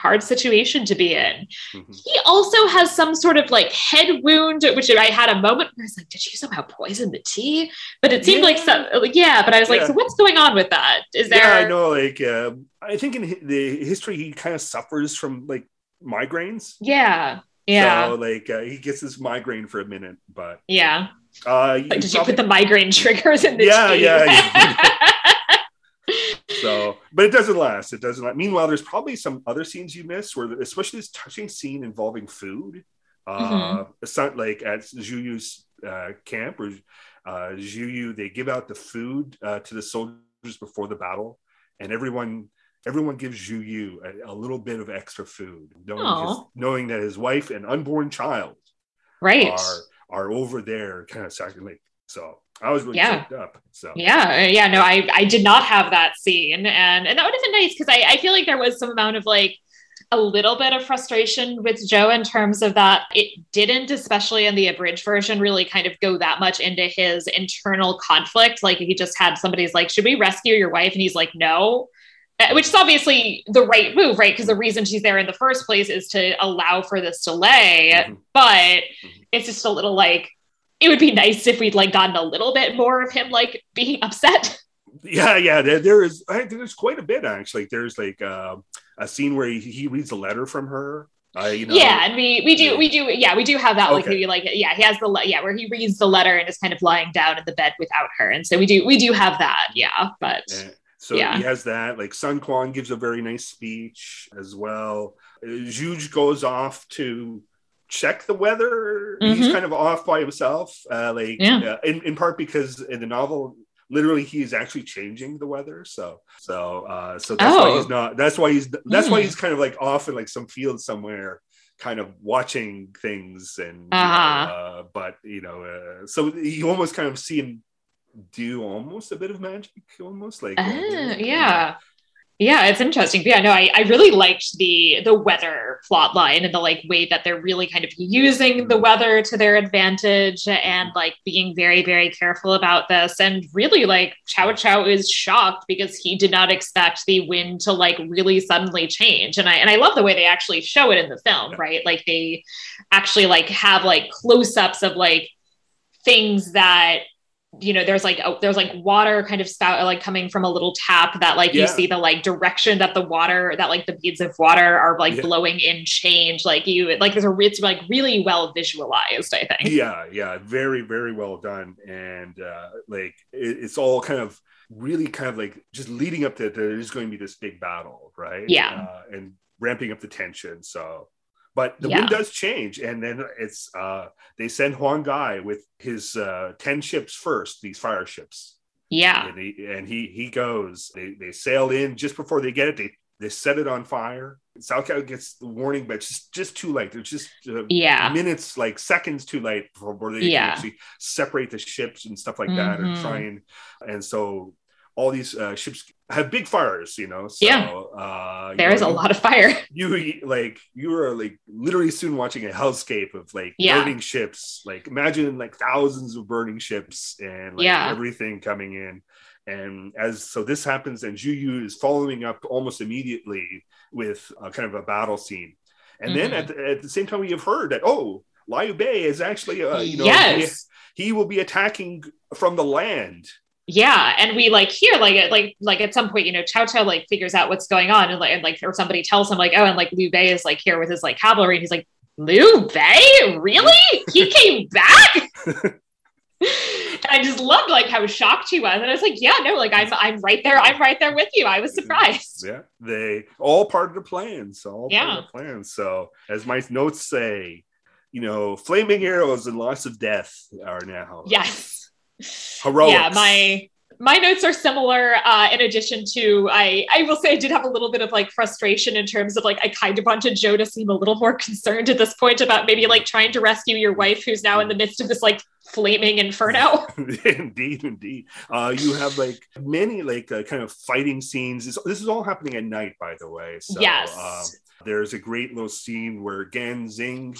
hard situation to be in. Mm-hmm. He also has some sort of like head wound, which I had a moment where I was like, did you somehow poison the tea? But it seemed yeah. like some, like, yeah, but I was like, yeah. so what's going on with that? Is there? Yeah, I know. Like, uh, I think in the history, he kind of suffers from like migraines. Yeah. Yeah. So like uh, he gets his migraine for a minute, but yeah. Uh, like, did probably... you put the migraine triggers in the yeah, tea? Yeah, yeah. So but it doesn't last it doesn't last. meanwhile there's probably some other scenes you miss, where especially this touching scene involving food uh mm-hmm. like at Zhou Yu's uh, camp or uh Zhou Yu they give out the food uh, to the soldiers before the battle and everyone everyone gives Zhou Yu a, a little bit of extra food knowing, his, knowing that his wife and unborn child right are are over there kind of like so I was really yeah. up. So yeah, yeah, no, I I did not have that scene, and and that would have been nice because I I feel like there was some amount of like a little bit of frustration with Joe in terms of that it didn't, especially in the abridged version, really kind of go that much into his internal conflict. Like he just had somebody's like, "Should we rescue your wife?" and he's like, "No." Uh, which is obviously the right move, right? Because the reason she's there in the first place is to allow for this delay. Mm-hmm. But mm-hmm. it's just a little like, it would be nice if we'd like gotten a little bit more of him like being upset. Yeah, yeah. There, there is. I there's quite a bit actually. There's like uh, a scene where he, he reads a letter from her. Uh, you know, yeah, and we we do we do yeah we do have that like Okay. maybe like yeah he has the le- yeah where he reads the letter and is kind of lying down in the bed without her and so we do we do have that yeah but And so Yeah. he has that. Like Sun Quan gives a very nice speech as well. Uh, Zhuge goes off to check the weather. He's Mhm. kind of off by himself. Uh, like Yeah. uh, in, in part because in the novel, literally he is actually changing the weather. So so uh, so that's why Oh. he's not. That's why he's that's why Mm. he's kind of like off in like some field somewhere. Kind of watching things, and you know, Uh-huh. uh, but you know, uh, so you almost kind of see him do almost a bit of magic, almost like uh, Ah, yeah yeah it's interesting. But yeah no I, I really liked the the weather plot line and the like way that they're really kind of using the mm-hmm. weather to their advantage and like being very very careful about this. And really like Cao Cao is shocked because he did not expect the wind to like really suddenly change. And i and i love the way they actually show it in the film Yeah. right? Like they actually like have like close-ups of like things that you know there's like a, there's like water kind of spout like coming from a little tap that like Yeah. you see the like direction that the water that like the beads of water are like Yeah. blowing in change like you like there's a it's like really well visualized i think yeah yeah very very well done and uh like it, it's all kind of really kind of like just leading up to there's going to be this big battle right Yeah. uh, and ramping up the tension so but the Yeah. wind does change and then it's uh they send huang gai with his uh 10 ships first these fire ships. Yeah. And he and he he goes. They they sail in just before they get it. They they set it on fire. Cao Cao gets the warning but it's just just too late. There's just uh, yeah. minutes, like seconds too late before they Yeah. can actually separate the ships and stuff like that and Mhm. try and and so all these uh, ships have big fires, you know. So, Yeah. uh, you there is know, a lot of fire You like you are like literally soon watching a hellscape of like Yeah. burning ships. Like imagine like thousands of burning ships and like Yeah. everything coming in. And as so this happens, and Zhou Yu is following up almost immediately with uh, kind of a battle scene. And then Mhm. at the, at the same time, we have heard that oh, Liu Bei is actually uh, you know yes he, he will be attacking from the land. Yeah and we like hear like at- like like at some point you know Cao Cao like figures out what's going on and like, and like or somebody tells him like oh and like liu bei is like here with his like cavalry and he's like liu bei really he came back and i just loved like how shocked he was and i was like yeah no like i'm i'm right there i'm right there with you i was surprised Yeah, they all part of the plan. So all Yeah. part of the plan. So as my notes say, you know, flaming arrows and lots of death are now yes heroics. yeah my my notes are similar uh in addition to i i will say i did have a little bit of like frustration in terms of like i kind of wanted joe to seem a little more concerned at this point about maybe like trying to rescue your wife who's now in the midst of this like flaming inferno indeed, indeed. Uh, you have like many like uh, kind of fighting scenes. This, this is all happening at night, by the way. So, yes um, there's a great little scene where Gan Xing,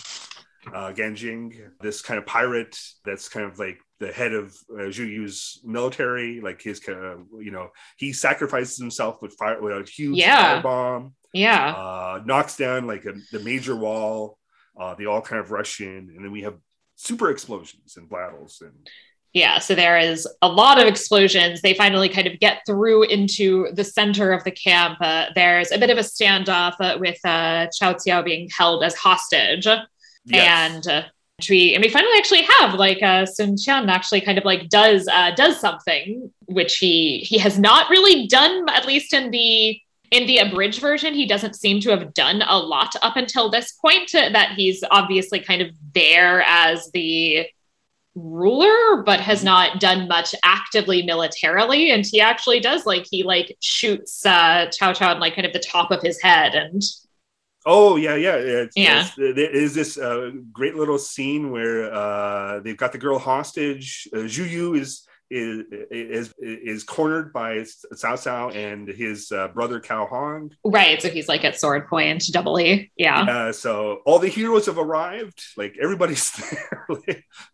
uh, Ganjing, this kind of pirate that's kind of like the head of uh, Zhou Yu's military, like his kind of, you know, he sacrifices himself with fire with a huge Yeah. firebomb, yeah uh, knocks down like a, the major wall. Uh, they all kind of rush in, and then we have super explosions and battles and Yeah, so there is a lot of explosions. They finally kind of get through into the center of the camp. Uh, there's a bit of a standoff uh, with uh, Chao Xiao being held as hostage, Yes. and we and we finally actually have like uh, Sun Quan actually kind of like does uh, does something which he he has not really done at least in the in the abridged version. He doesn't seem to have done a lot up until this point uh, that he's obviously kind of there as the ruler but has not done much actively militarily. And he actually does like he like shoots uh Cao Cao on like kind of the top of his head and Oh yeah, yeah, it's, Yeah. it's- there is this uh, great little scene where uh, they've got the girl hostage. Uh, Zhou Yu is is is is cornered by Cao Cao and his uh, brother Cao Hong. right so he's like at sword point doubly yeah Uh, so all the heroes have arrived. Like everybody's there.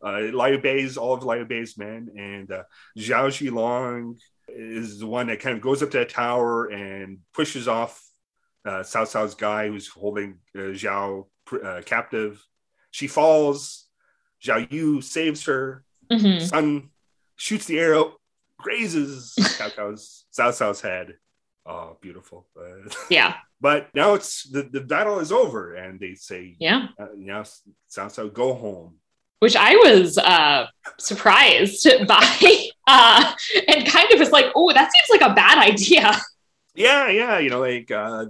uh, Liu Bei's all of Liu Bei's men, and uh, Zhao Zilong is the one that kind of goes up to the tower and pushes off uh, Cao Cao's guy who's holding uh, Zhao uh, captive. She falls. Zhao Yu saves her. Mhm. Sun shoots the arrow, grazes Cao Cao's Cao Cao's head. Oh, beautiful. Uh, Yeah. but now it's the, the battle is over, and they say, Yeah. uh, now Cao Cao, go home. Which I was uh, surprised by uh, and kind of was like, oh, that seems like a bad idea. Yeah, yeah, you know, like uh,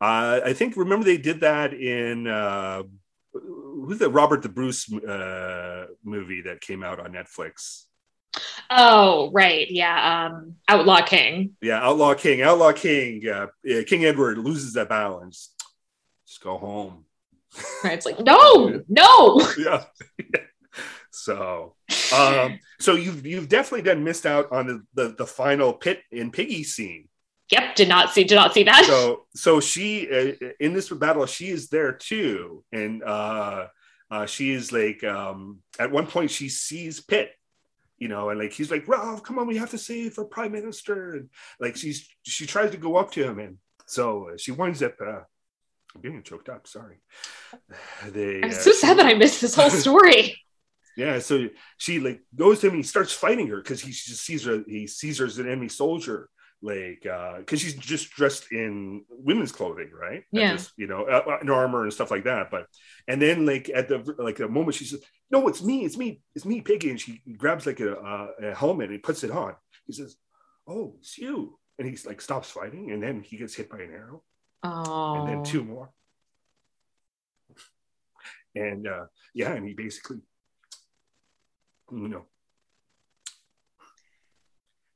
uh, I think remember they did that in uh, who's the Robert the Bruce uh, movie that came out on Netflix. Oh, right. Yeah. Um, Outlaw King. Yeah, Outlaw King, Outlaw King, uh, yeah, King Edward loses that battle and just, go home. Right. It's like, no, no. yeah. so, um, so you've you've definitely done missed out on the, the the final pit in Piggy scene. Yep. Did not see, did not see that. so so she uh, in this battle she is there too and uh uh she is like um at one point she sees pitt you know and like he's like ralph come on we have to save our prime minister and like she's she tries to go up to him and so she winds up uh I'm getting choked up sorry they I'm uh, so sad that I missed this whole story. yeah, so she like goes to him. And he starts fighting her because he just sees her. He sees her as an enemy soldier, like uh because she's just dressed in women's clothing, right? Yeah. just, you know, uh, in armor and stuff like that. But and then like at the like the moment she says, "No, it's me, it's me, it's me, Piggy," and she grabs like a, uh, a helmet and puts it on. He says, "Oh, it's you," and he's like stops fighting, and then he gets hit by an arrow Oh. and then two more. And uh, yeah, and he basically, you know,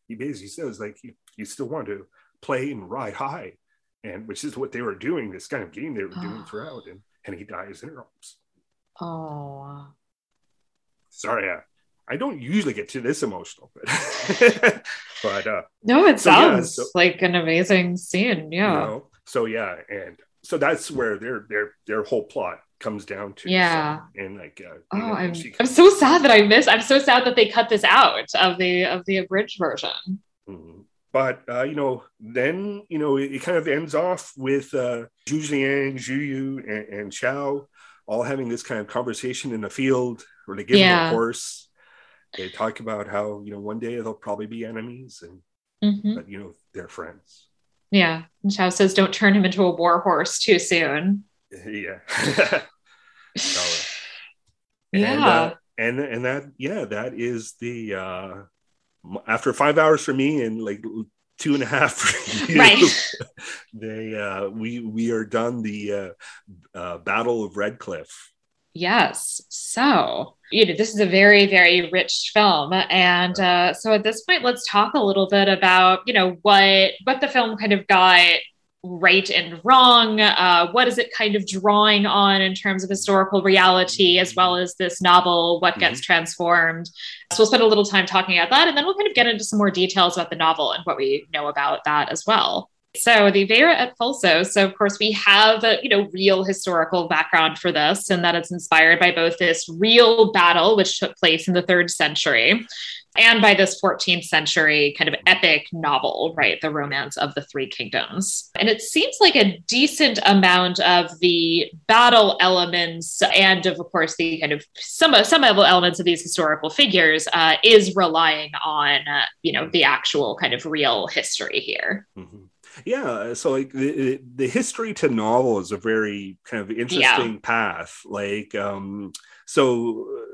he basically says like you, still want to play and ride high, and which is what they were doing. This kind of game they were doing throughout, and and he dies in her arms. Oh. Sorry, uh, I don't usually get to this emotional, but but uh, No, it So, yeah, sounds so- like an amazing scene. Yeah. you know, so yeah, and so that's where their their their whole plot comes down to. Yeah. so- and like uh, Oh, you know, I'm, I'm so sad that I missed. I'm so sad that they cut this out of the of the abridged version. Mhm. But uh, you know, then you know it, it kind of ends off with uh, Zhuge Liang, Zhou Yu, and, and Xiao all having this kind of conversation in the field, where they give him Yeah. a horse. They talk about how you know one day they'll probably be enemies, and Mhm. but you know they're friends. Yeah. And Chao says, "Don't turn him into a war horse too soon." Yeah. So, and, yeah. uh, and and that yeah that is the uh after five hours for me and like two and a half for you Right. they uh we we are done the uh, uh battle of Red Cliff Yes. So, you know, this is a very, very rich film. And uh, so at this point, let's talk a little bit about, you know, what what the film kind of got right and wrong. Uh, what is it kind of drawing on in terms of historical reality, as well as this novel, what gets transformed. So we'll spend a little time talking about that, and then we'll kind of get into some more details about the novel and what we know about that as well. So the Vera et Fulso. So of course we have a you know real historical background for this, and that it's inspired by both this real battle which took place in the third century, and by this 14th century kind of epic novel, right? The Romance of the Three Kingdoms. And it seems like a decent amount of the battle elements and of, course, the kind of some, some elements of these historical figures uh, is relying on, uh, you know, the actual kind of real history here. Mhm. Yeah so like the, the history to novel is a very kind of interesting path like um so uh,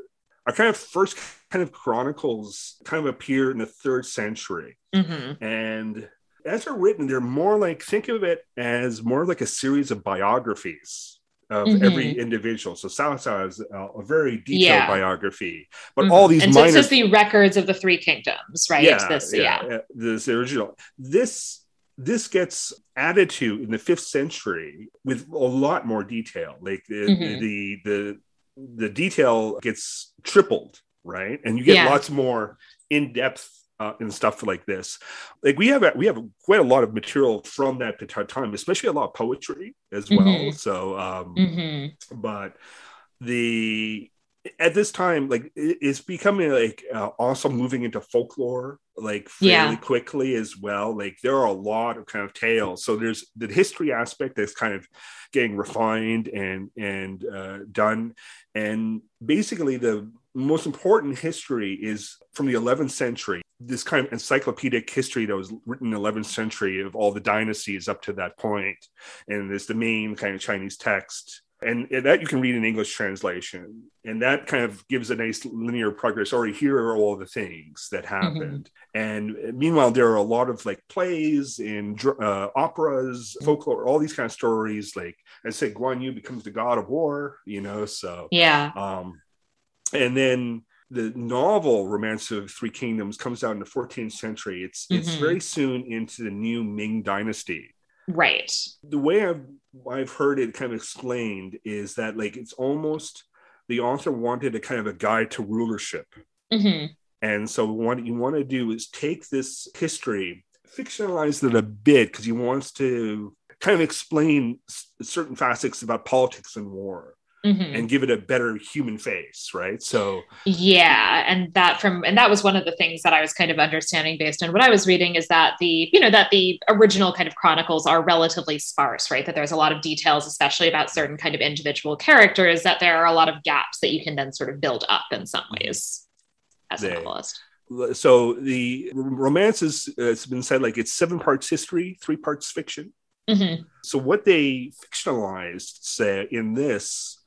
our kind of first kind of chronicles kind of appear in the third century Mhm. and as they're written they're more like think of it as more like a series of biographies of Mhm. every individual so Cao is a, a very detailed Yeah. biography but Mhm. all these and so minor it's just the records of the three kingdoms, right? yeah, this, yeah, yeah. yeah, this original. This this gets added to in the fifth century with a lot more detail. Like the Mhm. the, the the detail gets tripled, right? And you get Yeah. lots more in depth. Uh, and stuff like this, like we have we have quite a lot of material from that time, especially a lot of poetry as well. Mhm. So, um, hmm but the at this time like it's becoming like uh, also moving into folklore like fairly Yeah. quickly as well. Like there are a lot of kind of tales. So there's the history aspect that's kind of getting refined and and uh, done, and basically the most important history is from the 11th century. This kind of encyclopedic history that was written in the 11th century of all the dynasties up to that point, and there's the main kind of Chinese text and that you can read in English translation, and that kind of gives a nice linear progress. Already here are all the things that happened, and meanwhile there are a lot of like plays and uh, operas, folklore, all these kind of stories. Like I say, Guan Yu becomes the god of war, you know. So Yeah. um, and then the novel romance of three kingdoms comes out in the 14th century it's it's Mhm. very soon into the new ming dynasty Right. the way I've I've heard it kind of explained is that like it's almost the author wanted a kind of a guide to rulership, hmm and so what you want to do is take this history, fictionalize it a bit because he wants to kind of explain certain facets about politics and war hmm and give it a better human face, right? So Yeah, and that from and that was one of the things that I was kind of understanding based on what I was reading is that the you know that the original kind of chronicles are relatively sparse, right? That there's a lot of details, especially about certain kind of individual characters, that there are a lot of gaps that you can then sort of build up in some ways as a They- novelist. so the romance is uh, it's been said like it's seven parts history, three parts fiction. hmm So what they fictionalized say in this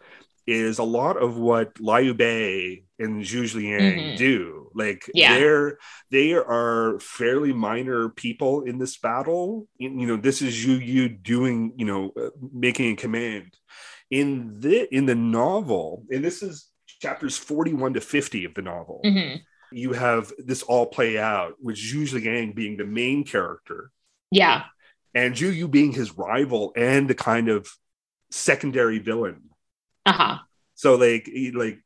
is a lot of what Liu Bei and Zhuge Liang Mhm. do. Like Yeah. they're they are fairly minor people in this battle. You, know, this is Zhou Yu doing, you know, uh, making a command. In the in the novel, and this is chapters 41 to 50 of the novel, hmm you have this all play out with Zhuge Liang being the main character Yeah. and Zhou Yu being his rival and the kind of secondary villain. Uh huh. So like like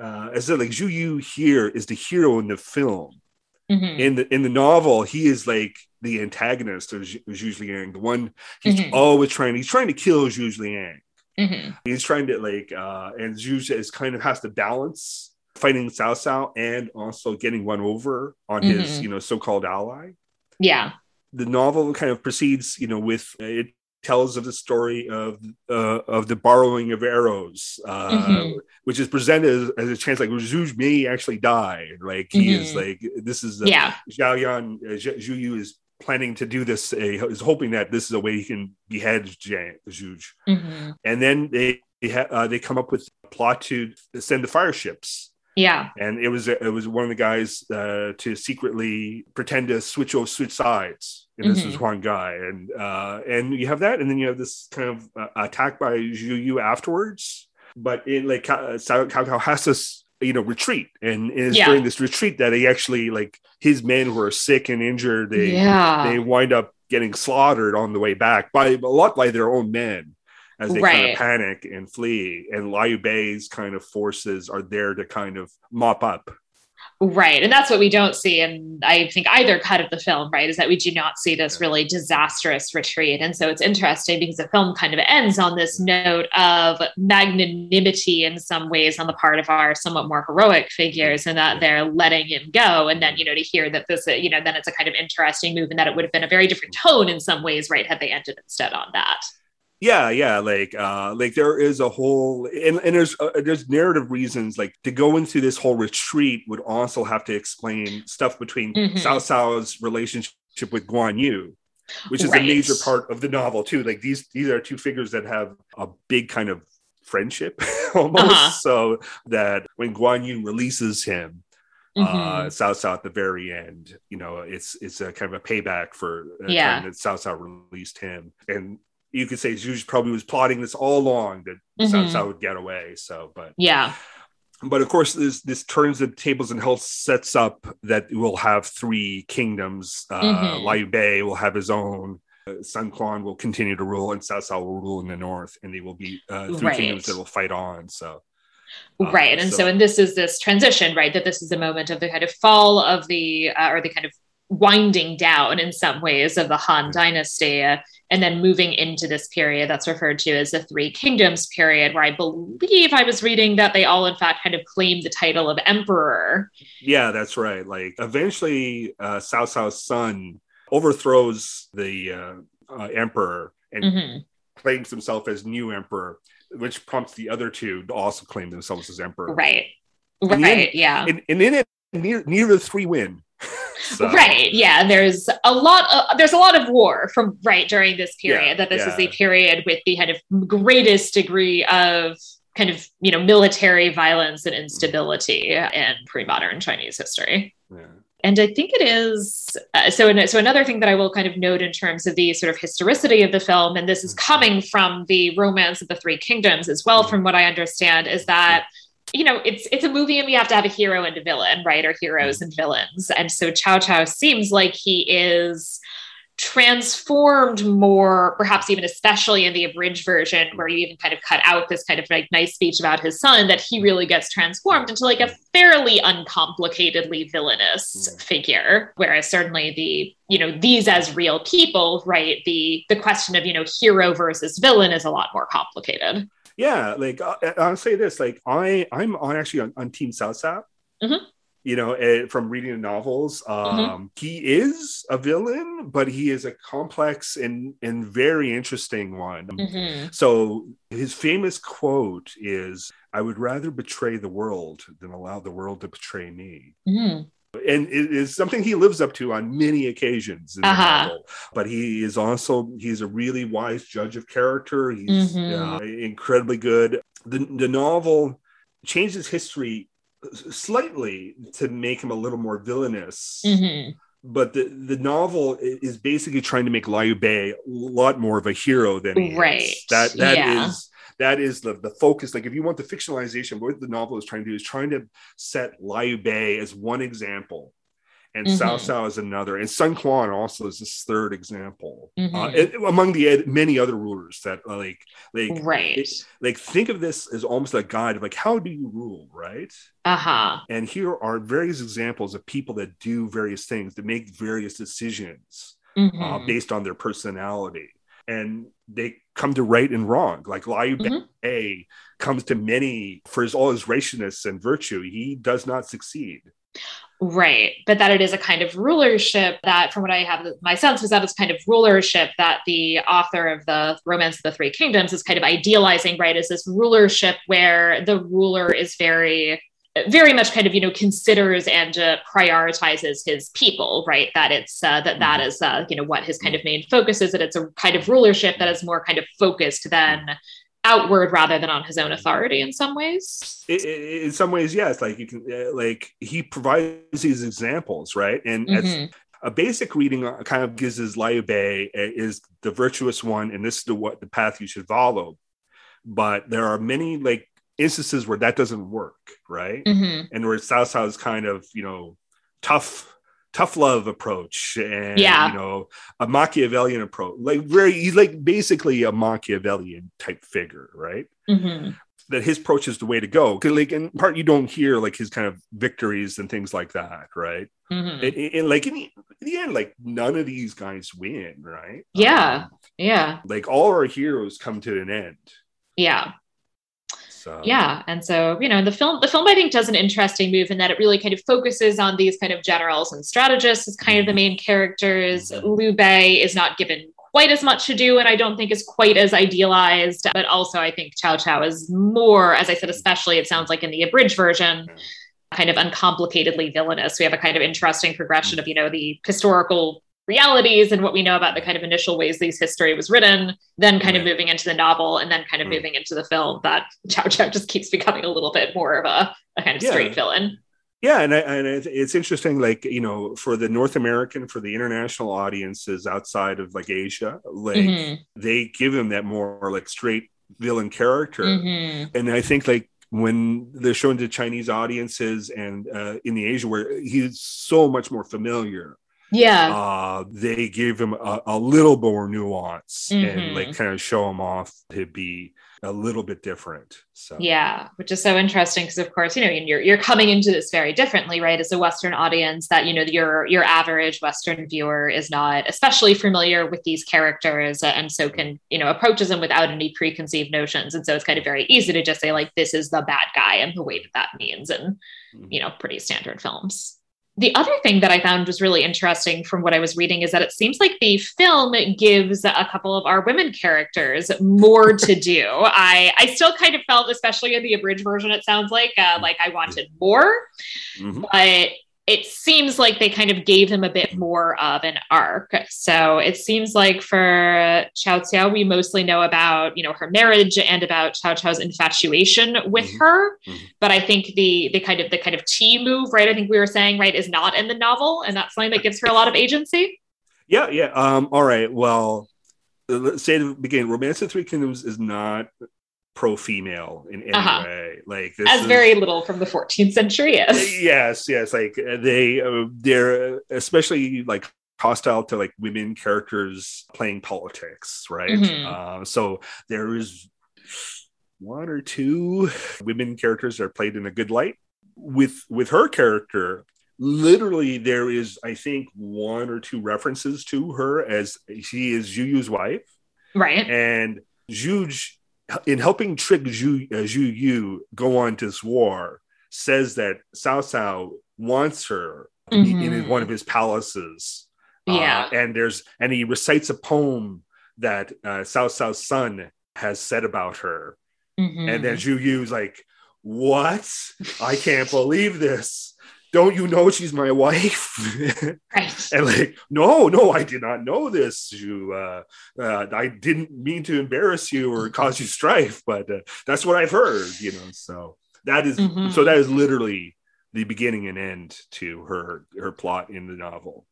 uh I said like Zhou Yu here is the hero in the film. hmm In the in the novel, he is like the antagonist of Zhu Zhuge Liang, the one he's Mhm. always trying he's trying to kill Zhuge Liang. hmm He's trying to like uh and Zhu is kind of has to balance fighting Cao Cao and also getting one over on his, Mhm. you know, so-called ally. Yeah. the novel kind of proceeds, you know, with it tells of the story of uh, of the borrowing of arrows, uh, Mhm. which is presented as, as a chance like Zhu may actually die. Like he is Mhm. like this is uh, Yeah. Xiao Yan uh, Zhou Yu is planning to do this. Uh, is hoping that this is a way he can behead Zhu. hmm And then they they, ha- uh, they come up with a plot to send the fire ships Yeah. and it was it was one of the guys uh, to secretly pretend to switch over switch sides and this Mhm. was one guy and uh, and you have that and then you have this kind of uh, attack by Zhou Yu afterwards but in like Cao Cao Cao has to you know retreat and it's Yeah. during this retreat that he actually like his men who are sick and injured they yeah. they wind up getting slaughtered on the way back by a lot by their own men as they kind Right. of panic and flee. And Liu Bei's kind of forces are there to kind of mop up. Right. And that's what we don't see. And I think either cut of the film, right, is that we do not see this really disastrous retreat. And so it's interesting because the film kind of ends on this note of magnanimity in some ways on the part of our somewhat more heroic figures and that they're letting him go. And then, you know, to hear that this, you know, then it's a kind of interesting move and that it would have been a very different tone in some ways, right, had they ended instead on that. Yeah, yeah, like uh like there is a whole and, and there's uh, there's narrative reasons like to go into this whole retreat would also have to explain stuff between Mhm. Cao Cao's relationship with Guan Yu, which is Right. a major part of the novel too. Like these these are two figures that have a big kind of friendship almost. Uh-huh. So that when Guan Yu releases him, uh Mhm. Cao Cao at the very end, you know, it's it's a kind of a payback for the Yeah. time that Cao Cao released him. And you could say Zhu probably was plotting this all along that. Cao would get away. So, but yeah. but of course this this turns the tables and health sets up that we'll have three kingdoms uh Mhm. Liu Bei will have his own uh, Sun Quan will continue to rule and Cao will rule in the north and they will be uh, three Right. kingdoms that will fight on so uh, right and so, so- and this is this transition right that this is a moment of the kind of fall of the uh, or the kind of winding down in some ways of the Han dynasty and then moving into this period that's referred to as the Three Kingdoms period, where I believe I was reading that they all, in fact, kind of claimed the title of emperor. Yeah, that's right. Like eventually, uh, Cao Cao's son overthrows the uh, uh, emperor and mm-hmm. claims himself as new emperor, which prompts the other two to also claim themselves as emperor. Right. Right. yeah. And, and in it, neither, neither the three win. So. Right. Yeah. There's a lot. Of, there's a lot of war from right during this period. Yeah, that this yeah. is the period with the kind of greatest degree of kind of you know military violence and instability in pre-modern Chinese history. Yeah. And I think it is uh, so. So another thing that I will kind of note in terms of the sort of historicity of the film, and this is mm-hmm. coming from the Romance of the Three Kingdoms as well, mm-hmm. from what I understand, is that you know, it's it's a movie and we have to have a hero and a villain, right? Or heroes and villains. And so Cao Cao seems like he is transformed more, perhaps even especially in the abridged version, where you even kind of cut out this kind of like nice speech about his son, that he really gets transformed into like a fairly uncomplicatedly villainous mm. figure. Whereas certainly the, you know, these as real people, right? The the question of, you know, hero versus villain is a lot more complicated yeah like uh, uh, i'll say this like i i'm on actually on, on team Cao mm-hmm. you know uh, from reading the novels mm-hmm. um mm-hmm. he is a villain but he is a complex and and very interesting one mm-hmm. so his famous quote is i would rather betray the world than allow the world to betray me mm-hmm and it is something he lives up to on many occasions uh-huh. but he is also he's a really wise judge of character he's mm-hmm. uh, incredibly good the, the novel changes history slightly to make him a little more villainous mm-hmm. but the, the novel is basically trying to make Liu Bei a lot more of a hero than he right is. that that yeah. is that is the the focus. Like if you want the fictionalization, what the novel is trying to do is trying to set Liu Bei as one example and mm-hmm. Cao Cao is another, and Sun Quan also is this third example mm-hmm. uh, it, among the many other rulers that uh, like like right it, like think of this as almost a guide of like how do you rule right uh-huh and here are various examples of people that do various things that make various decisions uh, mm-hmm. uh, based on their personality and they come to right and wrong. Like Liu mm-hmm. Bei comes to many for his all his righteousness and virtue. He does not succeed. Right. But that it is a kind of rulership that, from what I have, my sense was that it's kind of rulership that the author of the Romance of the Three Kingdoms is kind of idealizing, right? Is this rulership where the ruler is very very much kind of you know considers and uh, prioritizes his people right? That it's uh, that that mm-hmm. uh, you know what his kind of main focus is that it's a kind of rulership that is more kind of focused than outward rather than on his own authority in some ways. It, it, in some ways yes. Like you can uh, like he provides these examples right? And mm-hmm. a basic reading uh, kind of gives his uh, is the virtuous one and this is the what the path you should follow. But there are many like instances where that doesn't work, right? Mm-hmm. And where is kind of, you know, tough, tough love approach and yeah. you know, a Machiavellian approach. Like very he's like basically a Machiavellian type figure, right? Mm-hmm. That his approach is the way to go. Cause like in part you don't hear like his kind of victories and things like that, right? Mm-hmm. And, and, like in the, in the, end, like none of these guys win, right? Yeah. Um, yeah. Like all our heroes come to an end. Yeah. So yeah, and so you know the film the film I think does an interesting move in that it really kind of focuses on these kind of generals and strategists as kind of the mm-hmm. main characters. Mm-hmm. Liu Bei is not given quite as much to do and I don't think is quite as idealized. But also I think Cao Cao is more, as I said, especially it sounds like in the abridged version, kind of uncomplicatedly villainous. We have a kind of interesting progression of, you know, the historical realities and what we know about the kind of initial ways these history was written, then kind of moving into the novel and then kind of mm. moving into the film that Cao Cao just keeps becoming a little bit more of a, a kind of yeah. straight villain. Yeah, and, I, and it's interesting, like you know, for the North American, for the international audiences outside of like Asia, like mm-hmm. they give him that more like straight villain character, mm-hmm. and I think like when they're shown to Chinese audiences and uh, in the Asia where he's so much more familiar Yeah. Uh, they gave him a, a little more nuance and Mhm. like kind of show him off to be a little bit different. So Yeah, which is so interesting because, of course, you know, you're you're coming into this very differently, right? As a Western audience, that you know your your average Western viewer is not especially familiar with these characters, and so can you know approaches them without any preconceived notions, and so it's kind of very easy to just say like this is the bad guy and the way that that means, and you know, pretty standard films. The other thing that I found was really interesting from what I was reading is that it seems like the film gives a couple of our women characters more to do. I I still kind of felt, especially in the abridged version, it sounds like uh, like I wanted more, Mhm. but it seems like they kind of gave them a bit more of an arc. So it seems like for Chao Xiao, we mostly know about you know her marriage and about Cao Cao's infatuation with Mhm. her. Mhm. But I think the the kind of the kind of T move, right? I think we were saying right is not in the novel, and that's something that gives her a lot of agency. Yeah, yeah. Um, all right. Well, uh, let's say at the beginning, Romance of Three Kingdoms is not pro female in any Uh-huh. way. Like this As is, very little from the 14th century is. yes, yes. Like uh, they, uh, they're especially like hostile to like women characters playing politics, right? Mhm. Uh, so there is one or two women characters that are played in a good light. With with her character, literally there is I think one or two references to her as she is Zhou Yu's wife, Right. and Zhu in helping trick Zhu, uh, Zhou Yu go on to this war says that Cao Cao wants her in Mhm. one of his palaces. Yeah. Uh, and there's and he recites a poem that uh, Cao Cao's son has said about her. Mhm. And then Zhou Yu's like, What? I can't believe this. Don't you know she's my wife? right. and like, no, no, I did not know this. You, uh, uh, I didn't mean to embarrass you or cause you strife, but uh, that's what I've heard. You know, so that is Mhm. so that is literally the beginning and end to her her plot in the novel.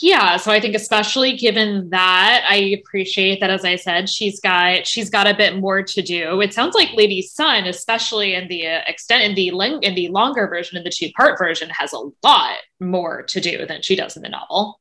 Yeah so i think especially given that i appreciate that as i said she's got she's got a bit more to do it sounds like lady sun especially in the uh, extent in the ling- in the longer version in the two part version has a lot more to do than she does in the novel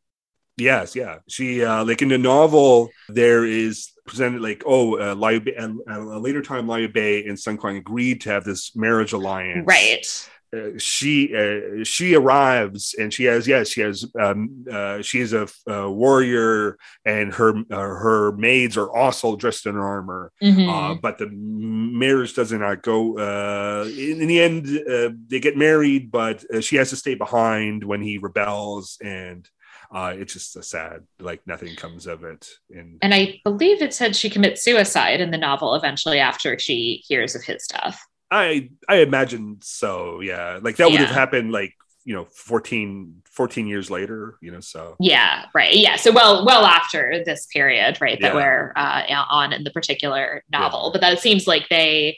Yes, yeah. She uh, like in the novel there is presented like oh uh, Liu Bei, uh, a later time Liu Bei and Sun Quan agreed to have this marriage alliance. right uh, she uh, she arrives and she has yes she has um, uh, she is a, a warrior and her uh, her maids are also dressed in armor. Mhm. uh, but the marriage does not go uh, in, in the end uh, they get married but uh, she has to stay behind when he rebels and uh, it's just a sad like nothing comes of it. And and i believe it said she commits suicide in the novel eventually after she hears of his death I I imagine so. Yeah, like that would have happened like you know 14, 14 years later. You know, so Yeah, right. Yeah. So well, well after this period, right, that Yeah. we're uh, on in the particular novel, but that it seems like they,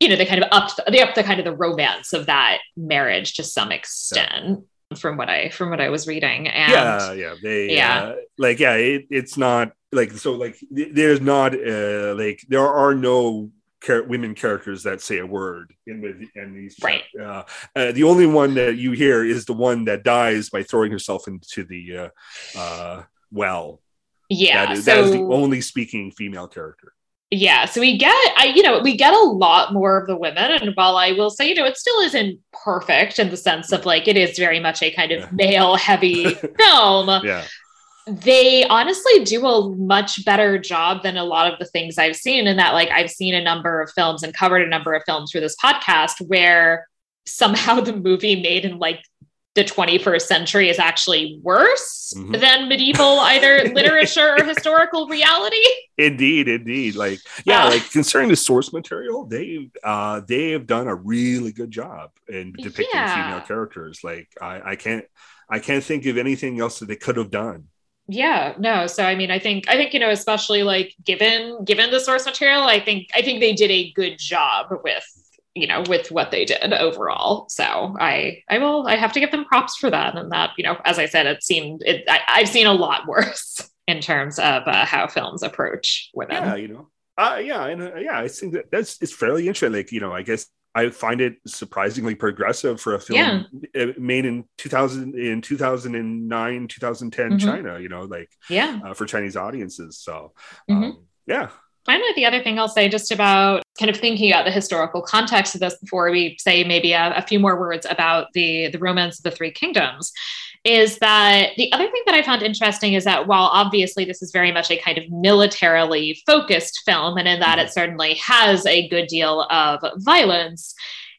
you know, they kind of upped they upped the kind of the romance of that marriage to some extent from what I from what I was reading. And yeah, yeah, they Yeah. uh, like yeah, it, it's not like so like th- there's not uh, like there are no. Char- women characters that say a word in the in these Right. uh, uh, the only one that you hear is the one that dies by throwing herself into the uh, uh, well yeah. that is, so that is the only speaking female character yeah so we get i you know we get a lot more of the women and while i will say you know it still isn't perfect in the sense of like it is very much a kind of Yeah. male heavy film yeah they honestly do a much better job than a lot of the things I've seen in that like I've seen a number of films and covered a number of films for this podcast where somehow the movie made in like the 21st century is actually worse Mhm. than medieval either literature or historical reality. Indeed, indeed. Like, yeah, Uh, like concerning the source material, they uh they have done a really good job in depicting Yeah. female characters. Like, I I can't I can't think of anything else that they could have done. Yeah, no. So I mean, I think I think you know, especially like given given the source material, I think I think they did a good job with you know with what they did overall. So I I will I have to give them props for that. And that you know, as I said, it seemed it I, I've seen a lot worse in terms of uh, how films approach women. Yeah, you know. Uh, yeah, and uh, yeah, I think that that's it's fairly interesting. Like, you know, I guess I find it surprisingly progressive for a film yeah. made in 2000 in 2009 2010 mm-hmm. China. You know, like yeah, uh, for Chinese audiences. So mm-hmm. um, yeah. Finally, the other thing I'll say just about kind of thinking about the historical context of this before we say maybe a, a few more words about the the romance of the three kingdoms is that the other thing that I found interesting is that while obviously this is very much a kind of militarily focused film, and in that it mm-hmm. certainly has a good deal of violence,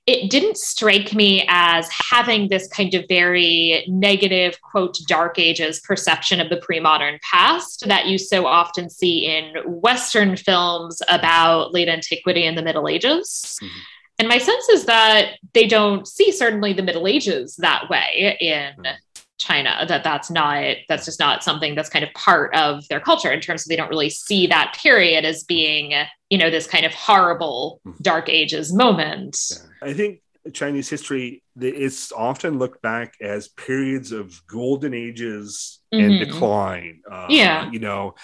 it didn't strike me as having this kind of very negative, quote, dark ages perception of the pre modern past that you so often see in Western films about late antiquity and the Middle Ages. Mm-hmm. And my sense is that they don't see certainly the Middle Ages that way in mm-hmm. China that that's not that's just not something that's kind of part of their culture in terms of they don't really see that period as being you know this kind of horrible mm-hmm. dark ages moment. I think Chinese history it's often looked back as periods of golden ages mm-hmm. and decline. Uh, yeah, you know,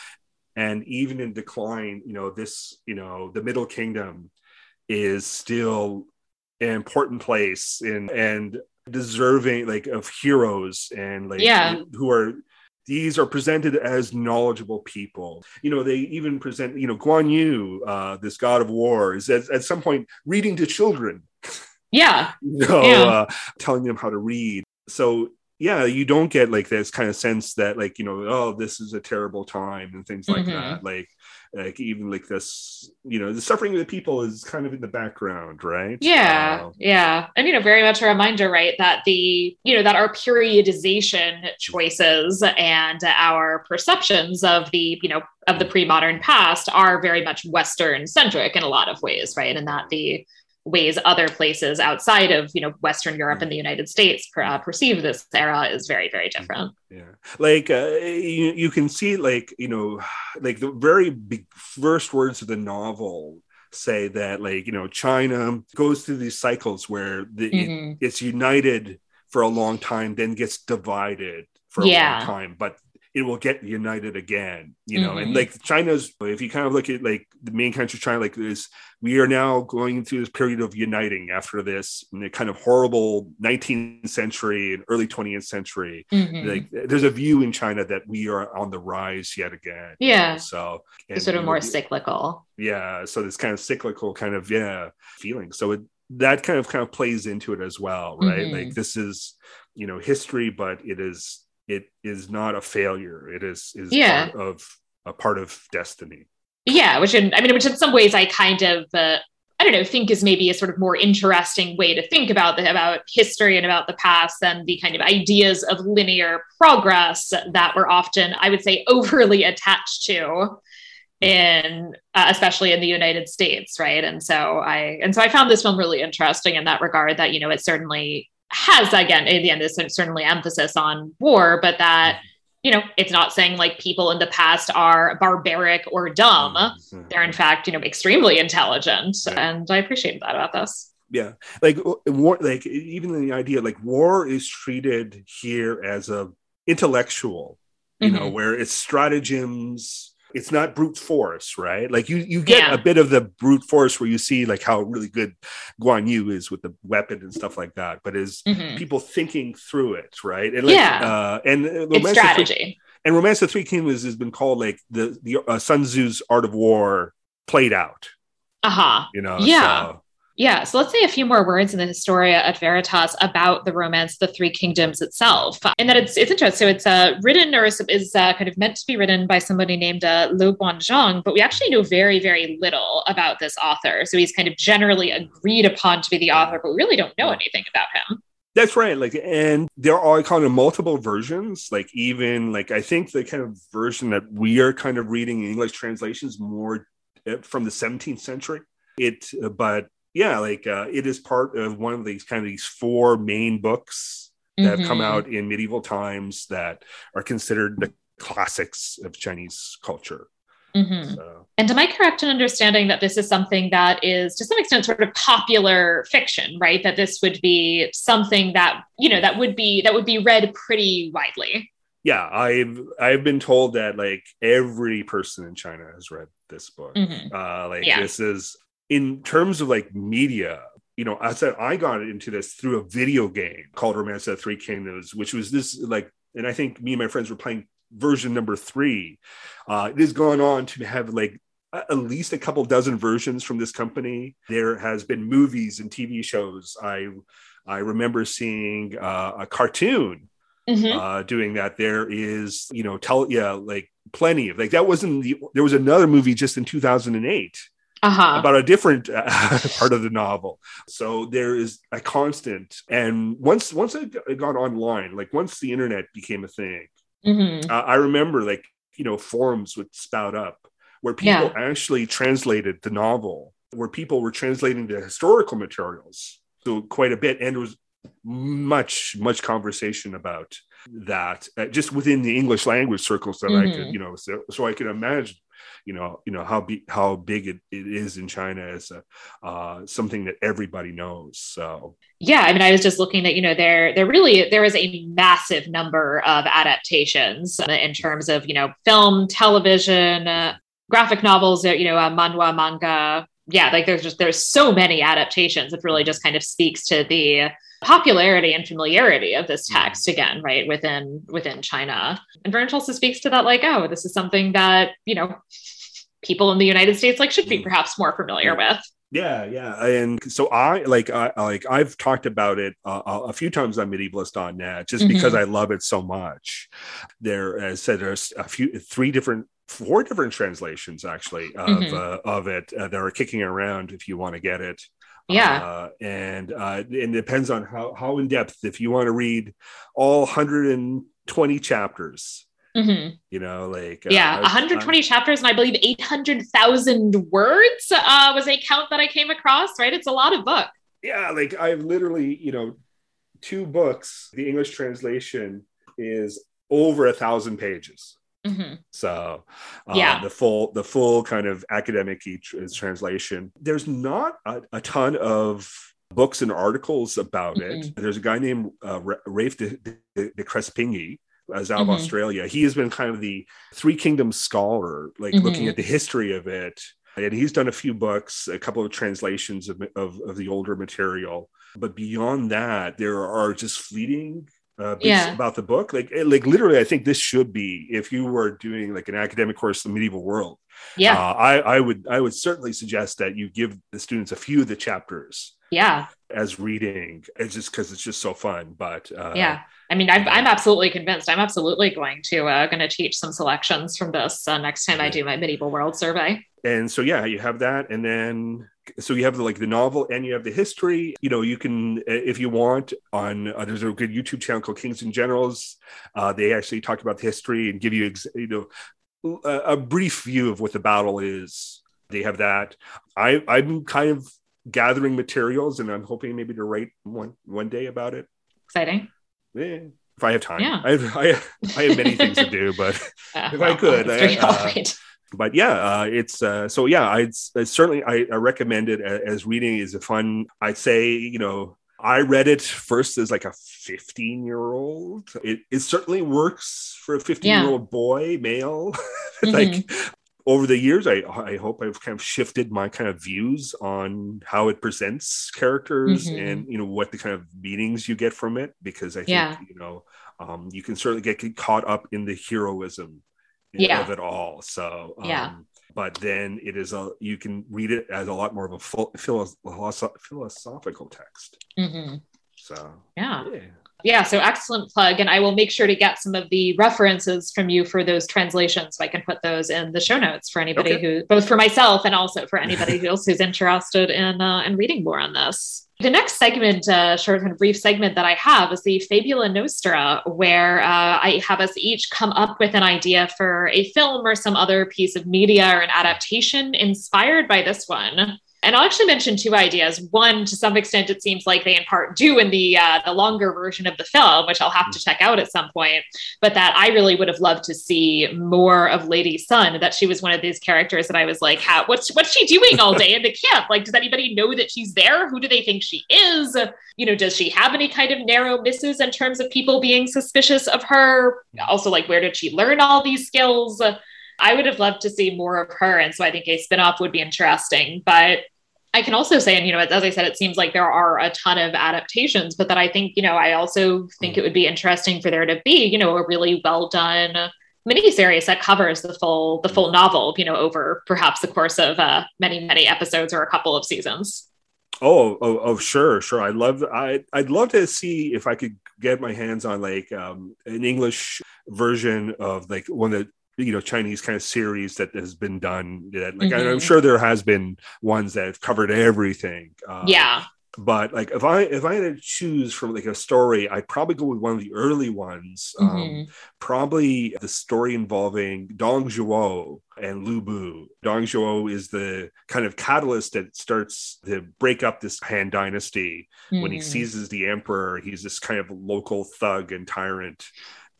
and even in decline, you know this you know the Middle Kingdom is still an important place in and deserving like of heroes and like yeah. who are these are presented as knowledgeable people. You know, they even present, you know, Guan Yu, uh, this god of war, is at, at some point reading to children. Yeah. you know, yeah. Uh, telling them how to read. So yeah, you don't get like this kind of sense that like, you know, oh, this is a terrible time and things like mm-hmm. that. Like like even like this you know the suffering of the people is kind of in the background right? Yeah uh, yeah. And you know very much a reminder right that the you know that our periodization choices and our perceptions of the you know of the pre-modern past are very much western centric in a lot of ways right? And that the ways other places outside of you know Western Europe and the United States uh, perceive this era is very very different. Yeah, like uh, you, you can see like you know like the very first words of the novel say that like you know China goes through these cycles where the, mm-hmm. it, it's united for a long time, then gets divided for a yeah. long time, but it will get united again, you know. Mm-hmm. And like China's, if you kind of look at like the main country of China, like this, we are now going through this period of uniting after this kind of horrible 19th century and early 20th century. Mm-hmm. Like there's a view in China that we are on the rise yet again. Yeah. You know? So it's sort of more cyclical. Yeah. So this kind of cyclical kind of yeah feeling. So it that kind of kind of plays into it as well, right? Mm-hmm. Like this is you know history, but it is it is not a failure. It is is yeah. part of a part of destiny. Yeah, which in, I mean, which in some ways I kind of uh, I don't know think is maybe a sort of more interesting way to think about the about history and about the past than the kind of ideas of linear progress that we're often I would say overly attached to in uh, especially in the United States, right? And so I and so I found this film really interesting in that regard. That you know it certainly has again in the end there's certainly emphasis on war but that you know it's not saying like people in the past are barbaric or dumb. Mm-hmm. they're in fact you know extremely intelligent and i appreciate that about this. Yeah. Like war like even the idea like war is treated here as a intellectual you mm-hmm. know where it's stratagems it's not brute force, right? Like you you get yeah. a bit of the brute force where you see like how really good Guan Yu is with the weapon and stuff like that, but is mm-hmm. people thinking through it, right? And like, yeah, uh, and it's strategy. Three, and Romance of Three Kingdoms has been called like the the uh, Sun Tzu's Art of War played out. Uh huh. You know, yeah. So, yeah, so let's say a few more words in the Historia et Veritas about the romance, The Three Kingdoms itself, and that it's it's interesting. So it's uh, written or is uh, kind of meant to be written by somebody named uh, Luo Guanzhong, but we actually know very very little about this author. So he's kind of generally agreed upon to be the author, but we really don't know anything about him. That's right. Like, and there are kind of multiple versions. Like, even like I think the kind of version that we are kind of reading in English translations more uh, from the 17th century. It, but yeah, like uh, it is part of one of these kind of these four main books that mm-hmm. have come out in medieval times that are considered the classics of Chinese culture. Mm-hmm. So. And am I correct in understanding that this is something that is to some extent sort of popular fiction, right? That this would be something that you know that would be that would be read pretty widely. Yeah, I've I've been told that like every person in China has read this book. Mm-hmm. Uh, like yeah. this is in terms of like media you know, I said I got into this through a video game called Romance of the Three Kingdoms, which was this like, and I think me and my friends were playing version number three. Uh, it has gone on to have like at least a couple dozen versions from this company. There has been movies and TV shows. I I remember seeing uh, a cartoon mm-hmm. uh, doing that. There is, you know, tell yeah, like plenty of like that wasn't the. There was another movie just in 2008 uh-huh. about a different uh, part of the novel. So there is a constant, and once once it got online, like once the internet became a thing, mm-hmm. uh, I remember like you know forums would spout up where people yeah. actually translated the novel, where people were translating the historical materials, so quite a bit, and there was much much conversation about that uh, just within the english language circles that mm-hmm. i could mm-hmm. you know so, so i can imagine you know you know how be, how big it, it is in china as a, uh, something that everybody knows so. Yeah i mean i was just looking at you know there there really there is a massive number of adaptations in terms of you know film television uh, graphic novels you know uh, manhwa manga. Yeah like there's just there's so many adaptations. It really just kind of speaks to the popularity and familiarity of this mm-hmm. text again, right, within within China. And Burns also speaks to that, like, oh, this is something that, you know, people in the United States like should be mm. perhaps more familiar with. Yeah, yeah, and so I like I like I've talked about it uh, a few times on medievalists.net just mm-hmm. because I love it so much. There, as said, there's a few, three different, four different translations actually of mm-hmm. uh, of it uh, that are kicking around if you want to get it. Yeah. Uh, and uh, it depends on how, how in depth, if you want to read all 120 chapters, mm-hmm. you know, like. Uh, yeah, uh, 120 chapters, and I believe 800,000 words uh, was a count that I came across, right? It's a lot of book. Yeah, like I've literally, you know, two books, the English translation is over a thousand pages. Mm-hmm. So, uh, yeah, the full the full kind of academic translation. There's not a, a, ton of books and articles about mm-hmm. it. There's a guy named uh, Rafe de, de, de Crespigny as out mm-hmm. of Australia. He has been kind of the Three Kingdoms scholar, like looking mm-hmm. at the history of it. And he's done a few books, a couple of translations of, of, of the older material. But beyond that, there are just fleeting uh, yeah. about the book. Like, eh, like literally, I think this should be if you were doing like an academic course, the medieval world. Yeah, uh, I, I would, I would certainly suggest that you give the students a few of the chapters. Yeah, as reading. It's just because it's just so fun. But uh, yeah, I mean, I'm, I'm absolutely convinced. I'm absolutely going to uh, going to teach some selections from this uh, next time I do my medieval world survey. And so, yeah, you have that, and then so you have the, like the novel and you have the history. You know you can if you want on uh, there's a good youtube channel called kings and generals. Uh, they actually talk about the history and give you ex- you know a, a, brief view of what the battle is. They have that. I i'm kind of gathering materials and i'm hoping maybe to write one one day about it. Exciting. Yeah if I have time, yeah. I, have, I, have, I have many things to do, but uh, if well, I could, I, uh, but yeah, uh, it's uh, so yeah. I'd, i certainly I, I, recommend it as reading is a fun. I'd say you know I read it first as like a 15 year old. It, it certainly works for a 15 year old boy, male. Mm-hmm. like over the years, I I hope I've kind of shifted my kind of views on how it presents characters mm-hmm. and you know what the kind of meanings you get from it because I think yeah. you know um, you can certainly get caught up in the heroism yeah. of it all. So um, yeah. But then it is a you can read it as a lot more of a full, philosophical text. Mm-hmm. So yeah. yeah. Yeah, so excellent plug. And I will make sure to get some of the references from you for those translations so I can put those in the show notes for anybody okay. who, both for myself and also for anybody else who's interested in, uh, in reading more on this. The next segment, uh, short and brief segment that I have is the Fabula Nostra, where uh, I have us each come up with an idea for a film or some other piece of media or an adaptation inspired by this one. And I'll actually mention two ideas. One, to some extent, it seems like they in part do in the uh, the longer version of the film, which I'll have to check out at some point. But that I really would have loved to see more of Lady Sun. That she was one of these characters that I was like, How, what's what's she doing all day in the camp? Like, does anybody know that she's there? Who do they think she is? You know, does she have any kind of narrow misses in terms of people being suspicious of her? Also, like, where did she learn all these skills? I would have loved to see more of her. And so I think a spinoff would be interesting. But I can also say, and you know, as I said, it seems like there are a ton of adaptations, but that I think, you know, I also think it would be interesting for there to be, you know, a really well done miniseries that covers the full the full novel, you know, over perhaps the course of uh, many many episodes or a couple of seasons. Oh, oh, oh, sure, sure. I'd love, I, I'd love to see if I could get my hands on like um, an English version of like one of the you know Chinese kind of series that has been done. That like mm-hmm. I'm sure there has been ones that have covered everything. Uh, yeah, but like if I if I had to choose from like a story, I'd probably go with one of the early ones. Um, mm-hmm. Um, probably the story involving Dong Zhuo and Lu Bu. Dong Zhuo is the kind of catalyst that starts to break up this Han dynasty. Mm-hmm. When he mm-hmm. seizes the emperor, he's this kind of local thug and tyrant.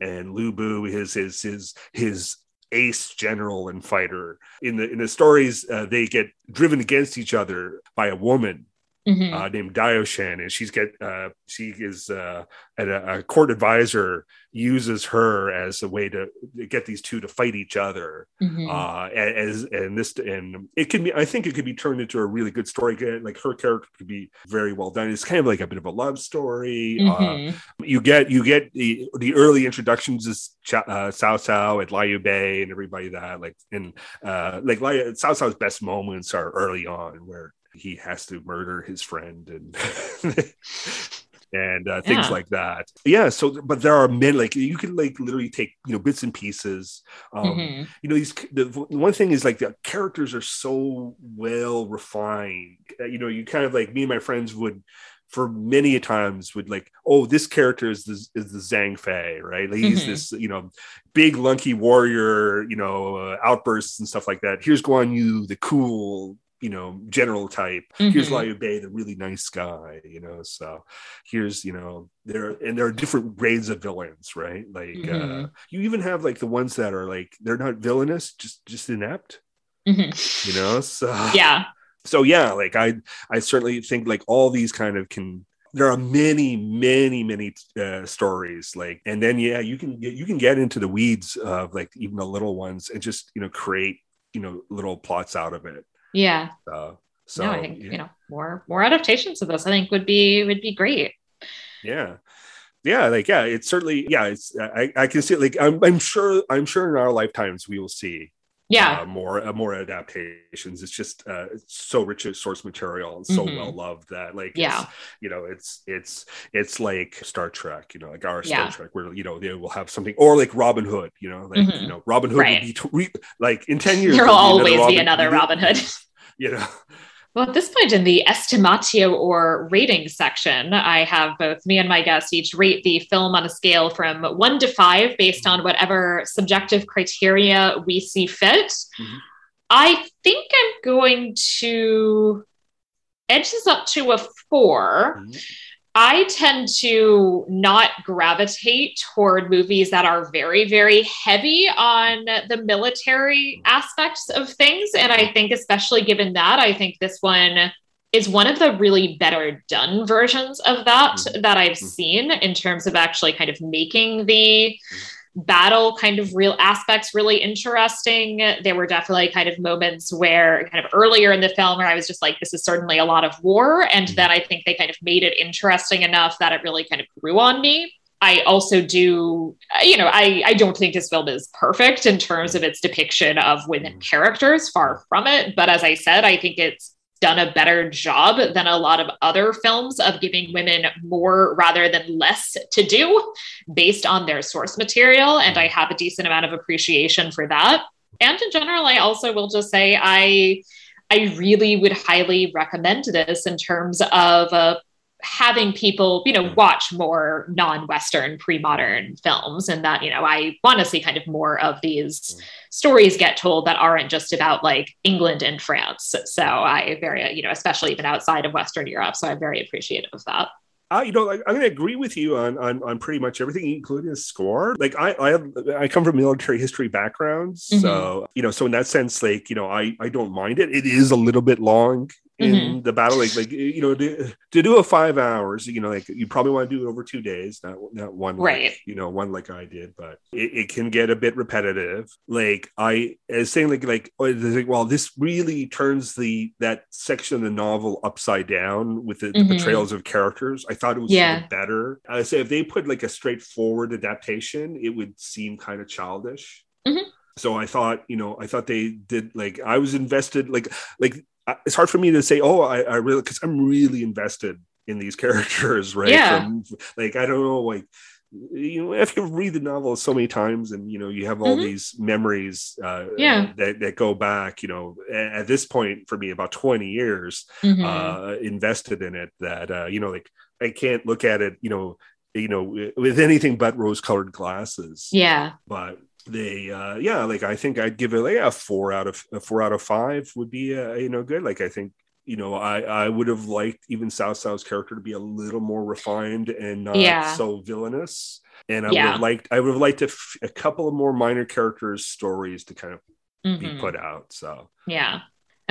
And Lu Bu is his his his ace general and fighter. In the in the stories, uh, they get driven against each other by a woman mm-hmm. uh, named Diaochan, and she's get uh, she is uh, a, a, court advisor uses her as a way to get these two to fight each other. Mm-hmm. Uh, as and this and it can be, I think it could be turned into a really good story. Like her character could be very well done. It's kind of like a bit of a love story. Uh, mm-hmm. you get you get the the early introductions is uh, Cao Cao at Liu Bei and everybody that like and uh, like Liu, Cao Cao's best moments are early on where he has to murder his friend and and uh, things yeah. like that. Yeah. So, but there are many like you can like literally take you know bits and pieces. Um, mm-hmm. You know, these the, the one thing is like the characters are so well refined. Uh, you know, you kind of like me and my friends would for many times would like, oh, this character is the is the Zhang Fei, right? Like, He's mm-hmm. this, you know, big lunky warrior, you know, uh, outbursts and stuff like that. Here's Guan Yu, the cool, you know general type mm-hmm. here's Liu Bei the really nice guy you know so here's you know there and there are different grades of villains right like uh, mm-hmm. uh, you even have like the ones that are like they're not villainous just just inept mm-hmm. you know so yeah so yeah like i i certainly think like all these kind of can there are many many many uh, stories like and then yeah you can get you can get into the weeds of like even the little ones and just you know create you know little plots out of it yeah. Uh, so no, I think yeah. you know more more adaptations of this. I think would be would be great. Yeah. Yeah, like yeah, it's certainly yeah. It's I, I can see it, like I'm I'm sure I'm sure in our lifetimes we will see yeah uh, more uh, more adaptations it's just uh it's so rich in source material and so mm-hmm. well loved that like yeah you know it's it's it's like star trek you know like our yeah. star trek where you know they will have something or like robin hood you know like mm-hmm. you know robin hood right. will be t- like in 10 years there will always be another robin, robin hood you know well, at this point in the Aestimatio or rating section, I have both me and my guest each rate the film on a scale from one to five based on whatever subjective criteria we see fit. Mm-hmm. I think I'm going to edge this up to a 4 mm-hmm. I tend to not gravitate toward movies that are very, very heavy on the military aspects of things. And I think, especially given that, I think this one is one of the really better done versions of that mm-hmm. that I've seen in terms of actually kind of making the battle kind of real aspects really interesting. There were definitely kind of moments where kind of earlier in the film where I was just like, this is certainly a lot of war. And mm-hmm. then I think they kind of made it interesting enough that it really kind of grew on me. I also do, you know, I, I don't think this film is perfect in terms of its depiction of women mm-hmm. characters, far from it. But as I said, I think it's done a better job than a lot of other films of giving women more rather than less to do based on their source material. And I have a decent amount of appreciation for that. And in general, I also will just say I I really would highly recommend this in terms of a having people, you know, watch more non-Western pre-modern films and that, you know, I want to see kind of more of these stories get told that aren't just about like England and France. So I very, you know, especially even outside of Western Europe. So I'm very appreciative of that. Uh, you know, I, am going to agree with you on, on on pretty much everything, including the score. Like I I, have, I come from military history backgrounds, mm-hmm. so you know, so in that sense, like you know, I I don't mind it. It is a little bit long in mm-hmm. the battle like like you know to, to, do a five hours you know like you probably want to do it over two days not not one right like, you know one like i did but it, it, can get a bit repetitive like i as saying like like oh, well this really turns the that section of the novel upside down with the, mm-hmm. the portrayals of characters i thought it was yeah. better i say if they put like a straightforward adaptation it would seem kind of childish mm-hmm so i thought you know i thought they did like i was invested like like it's hard for me to say, oh, I, I really, because I'm really invested in these characters, right? Yeah. From, like, I don't know, like, you know, if you read the novel so many times and, you know, you have all mm-hmm. these memories uh, yeah. that, that go back, you know, at this point for me, about 20 years mm-hmm. uh, invested in it that, uh, you know, like, I can't look at it, you know, you know, with anything but rose colored glasses. Yeah. But they uh yeah like i think i'd give it like a four out of a four out of five would be uh, you know good like i think you know i i would have liked even Cao Cao's character to be a little more refined and not yeah. so villainous and i yeah. would have liked i would have liked a, f- a couple of more minor characters stories to kind of mm-hmm. be put out so yeah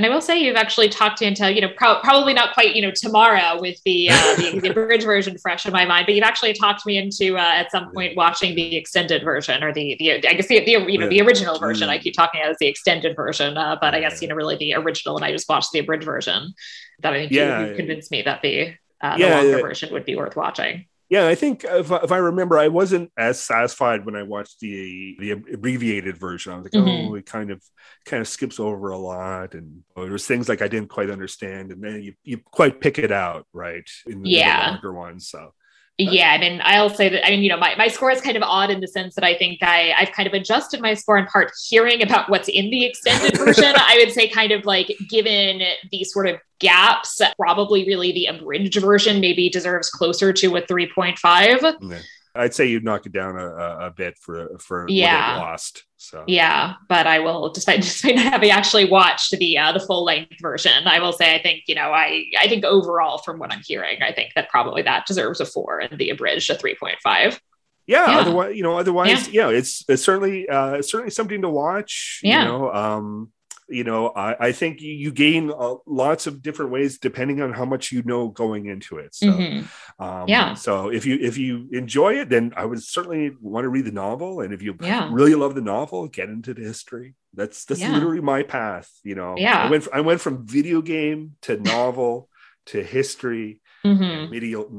and I will say you've actually talked to until you know pro- probably not quite you know tomorrow with the uh, the, the bridge version fresh in my mind, but you've actually talked me into uh, at some point watching the extended version or the the I guess the, the you know the original version. I keep talking about as the extended version, uh, but I guess you know really the original, and I just watched the abridged version. That I think yeah, you, you convinced me that the uh, the yeah, longer version would be worth watching yeah, I think if, if I remember, I wasn't as satisfied when I watched the the abbreviated version. I was like, mm-hmm. oh, it kind of kind of skips over a lot, and oh, there was things like I didn't quite understand, and then you you quite pick it out, right? In the, yeah. In the longer ones, so yeah, I mean, I'll say that. I mean, you know, my, my score is kind of odd in the sense that I think I I've kind of adjusted my score in part hearing about what's in the extended version. I would say, kind of like given the sort of gaps, probably really the abridged version maybe deserves closer to a three point five. Yeah. I'd say you'd knock it down a, a bit for for yeah. lost. So yeah, but I will despite despite not having actually watched the uh, the full length version, I will say I think you know I I think overall from what I'm hearing, I think that probably that deserves a four and the abridged a three point five. Yeah, yeah, otherwise you know otherwise yeah, yeah it's it's certainly uh, it's certainly something to watch. Yeah. You know, um, you know I, I think you, gain uh, lots of different ways depending on how much you know going into it so mm-hmm. um, yeah so if you if you enjoy it then i would certainly want to read the novel and if you yeah. really love the novel get into the history that's that's yeah. literally my path you know yeah i went i went from video game to novel to history mm-hmm. medieval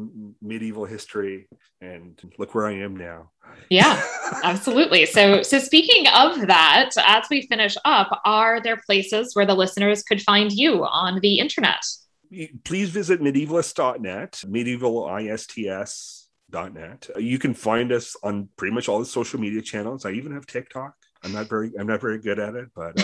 medieval history and look where i am now. Yeah absolutely. So so speaking of that as we finish up are there places where the listeners could find you on the internet? Please visit medievalist.net medievalists.net you can find us on pretty much all the social media channels. I even have tiktok I'm not very I'm not very good at it, but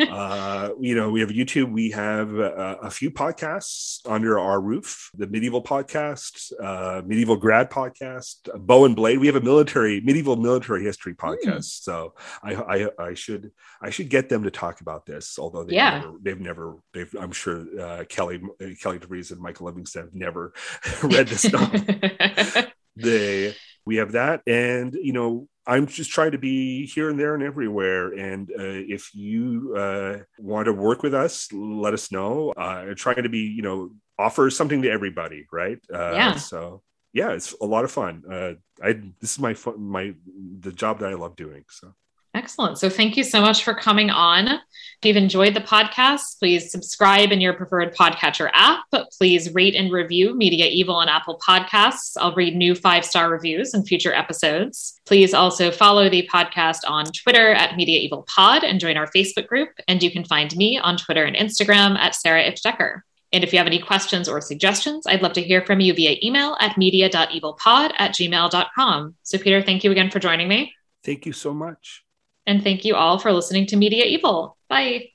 uh, uh, you know we have YouTube. We have uh, a few podcasts under our roof: the Medieval Podcast, uh, Medieval Grad Podcast, Bow and Blade. We have a military medieval military history hmm. podcast. Mm. So I, I, I should I should get them to talk about this. Although they yeah. never, they've never they've I'm sure uh, Kelly Kelly DeVries and Michael Livingston have never read this stuff. they we have that and you know i'm just trying to be here and there and everywhere. And uh, if you uh, want to work with us let us know. Uh, trying to be you know offer something to everybody right? Uh, yeah. so yeah it's a lot of fun. Uh, i this is my fun my the job that i love doing so Excellent. So thank you so much for coming on. If you've enjoyed the podcast, please subscribe in your preferred podcatcher app. Please rate and review Media Evil on Apple Podcasts. I'll read new five star reviews in future episodes. Please also follow the podcast on Twitter at Media Evil Pod and join our Facebook group. And you can find me on Twitter and Instagram at Sarah Ifdecker. And if you have any questions or suggestions, I'd love to hear from you via email at media.evilpod at gmail.com. So, Peter, thank you again for joining me. Thank you so much. And thank you all for listening to Media Evil. Bye.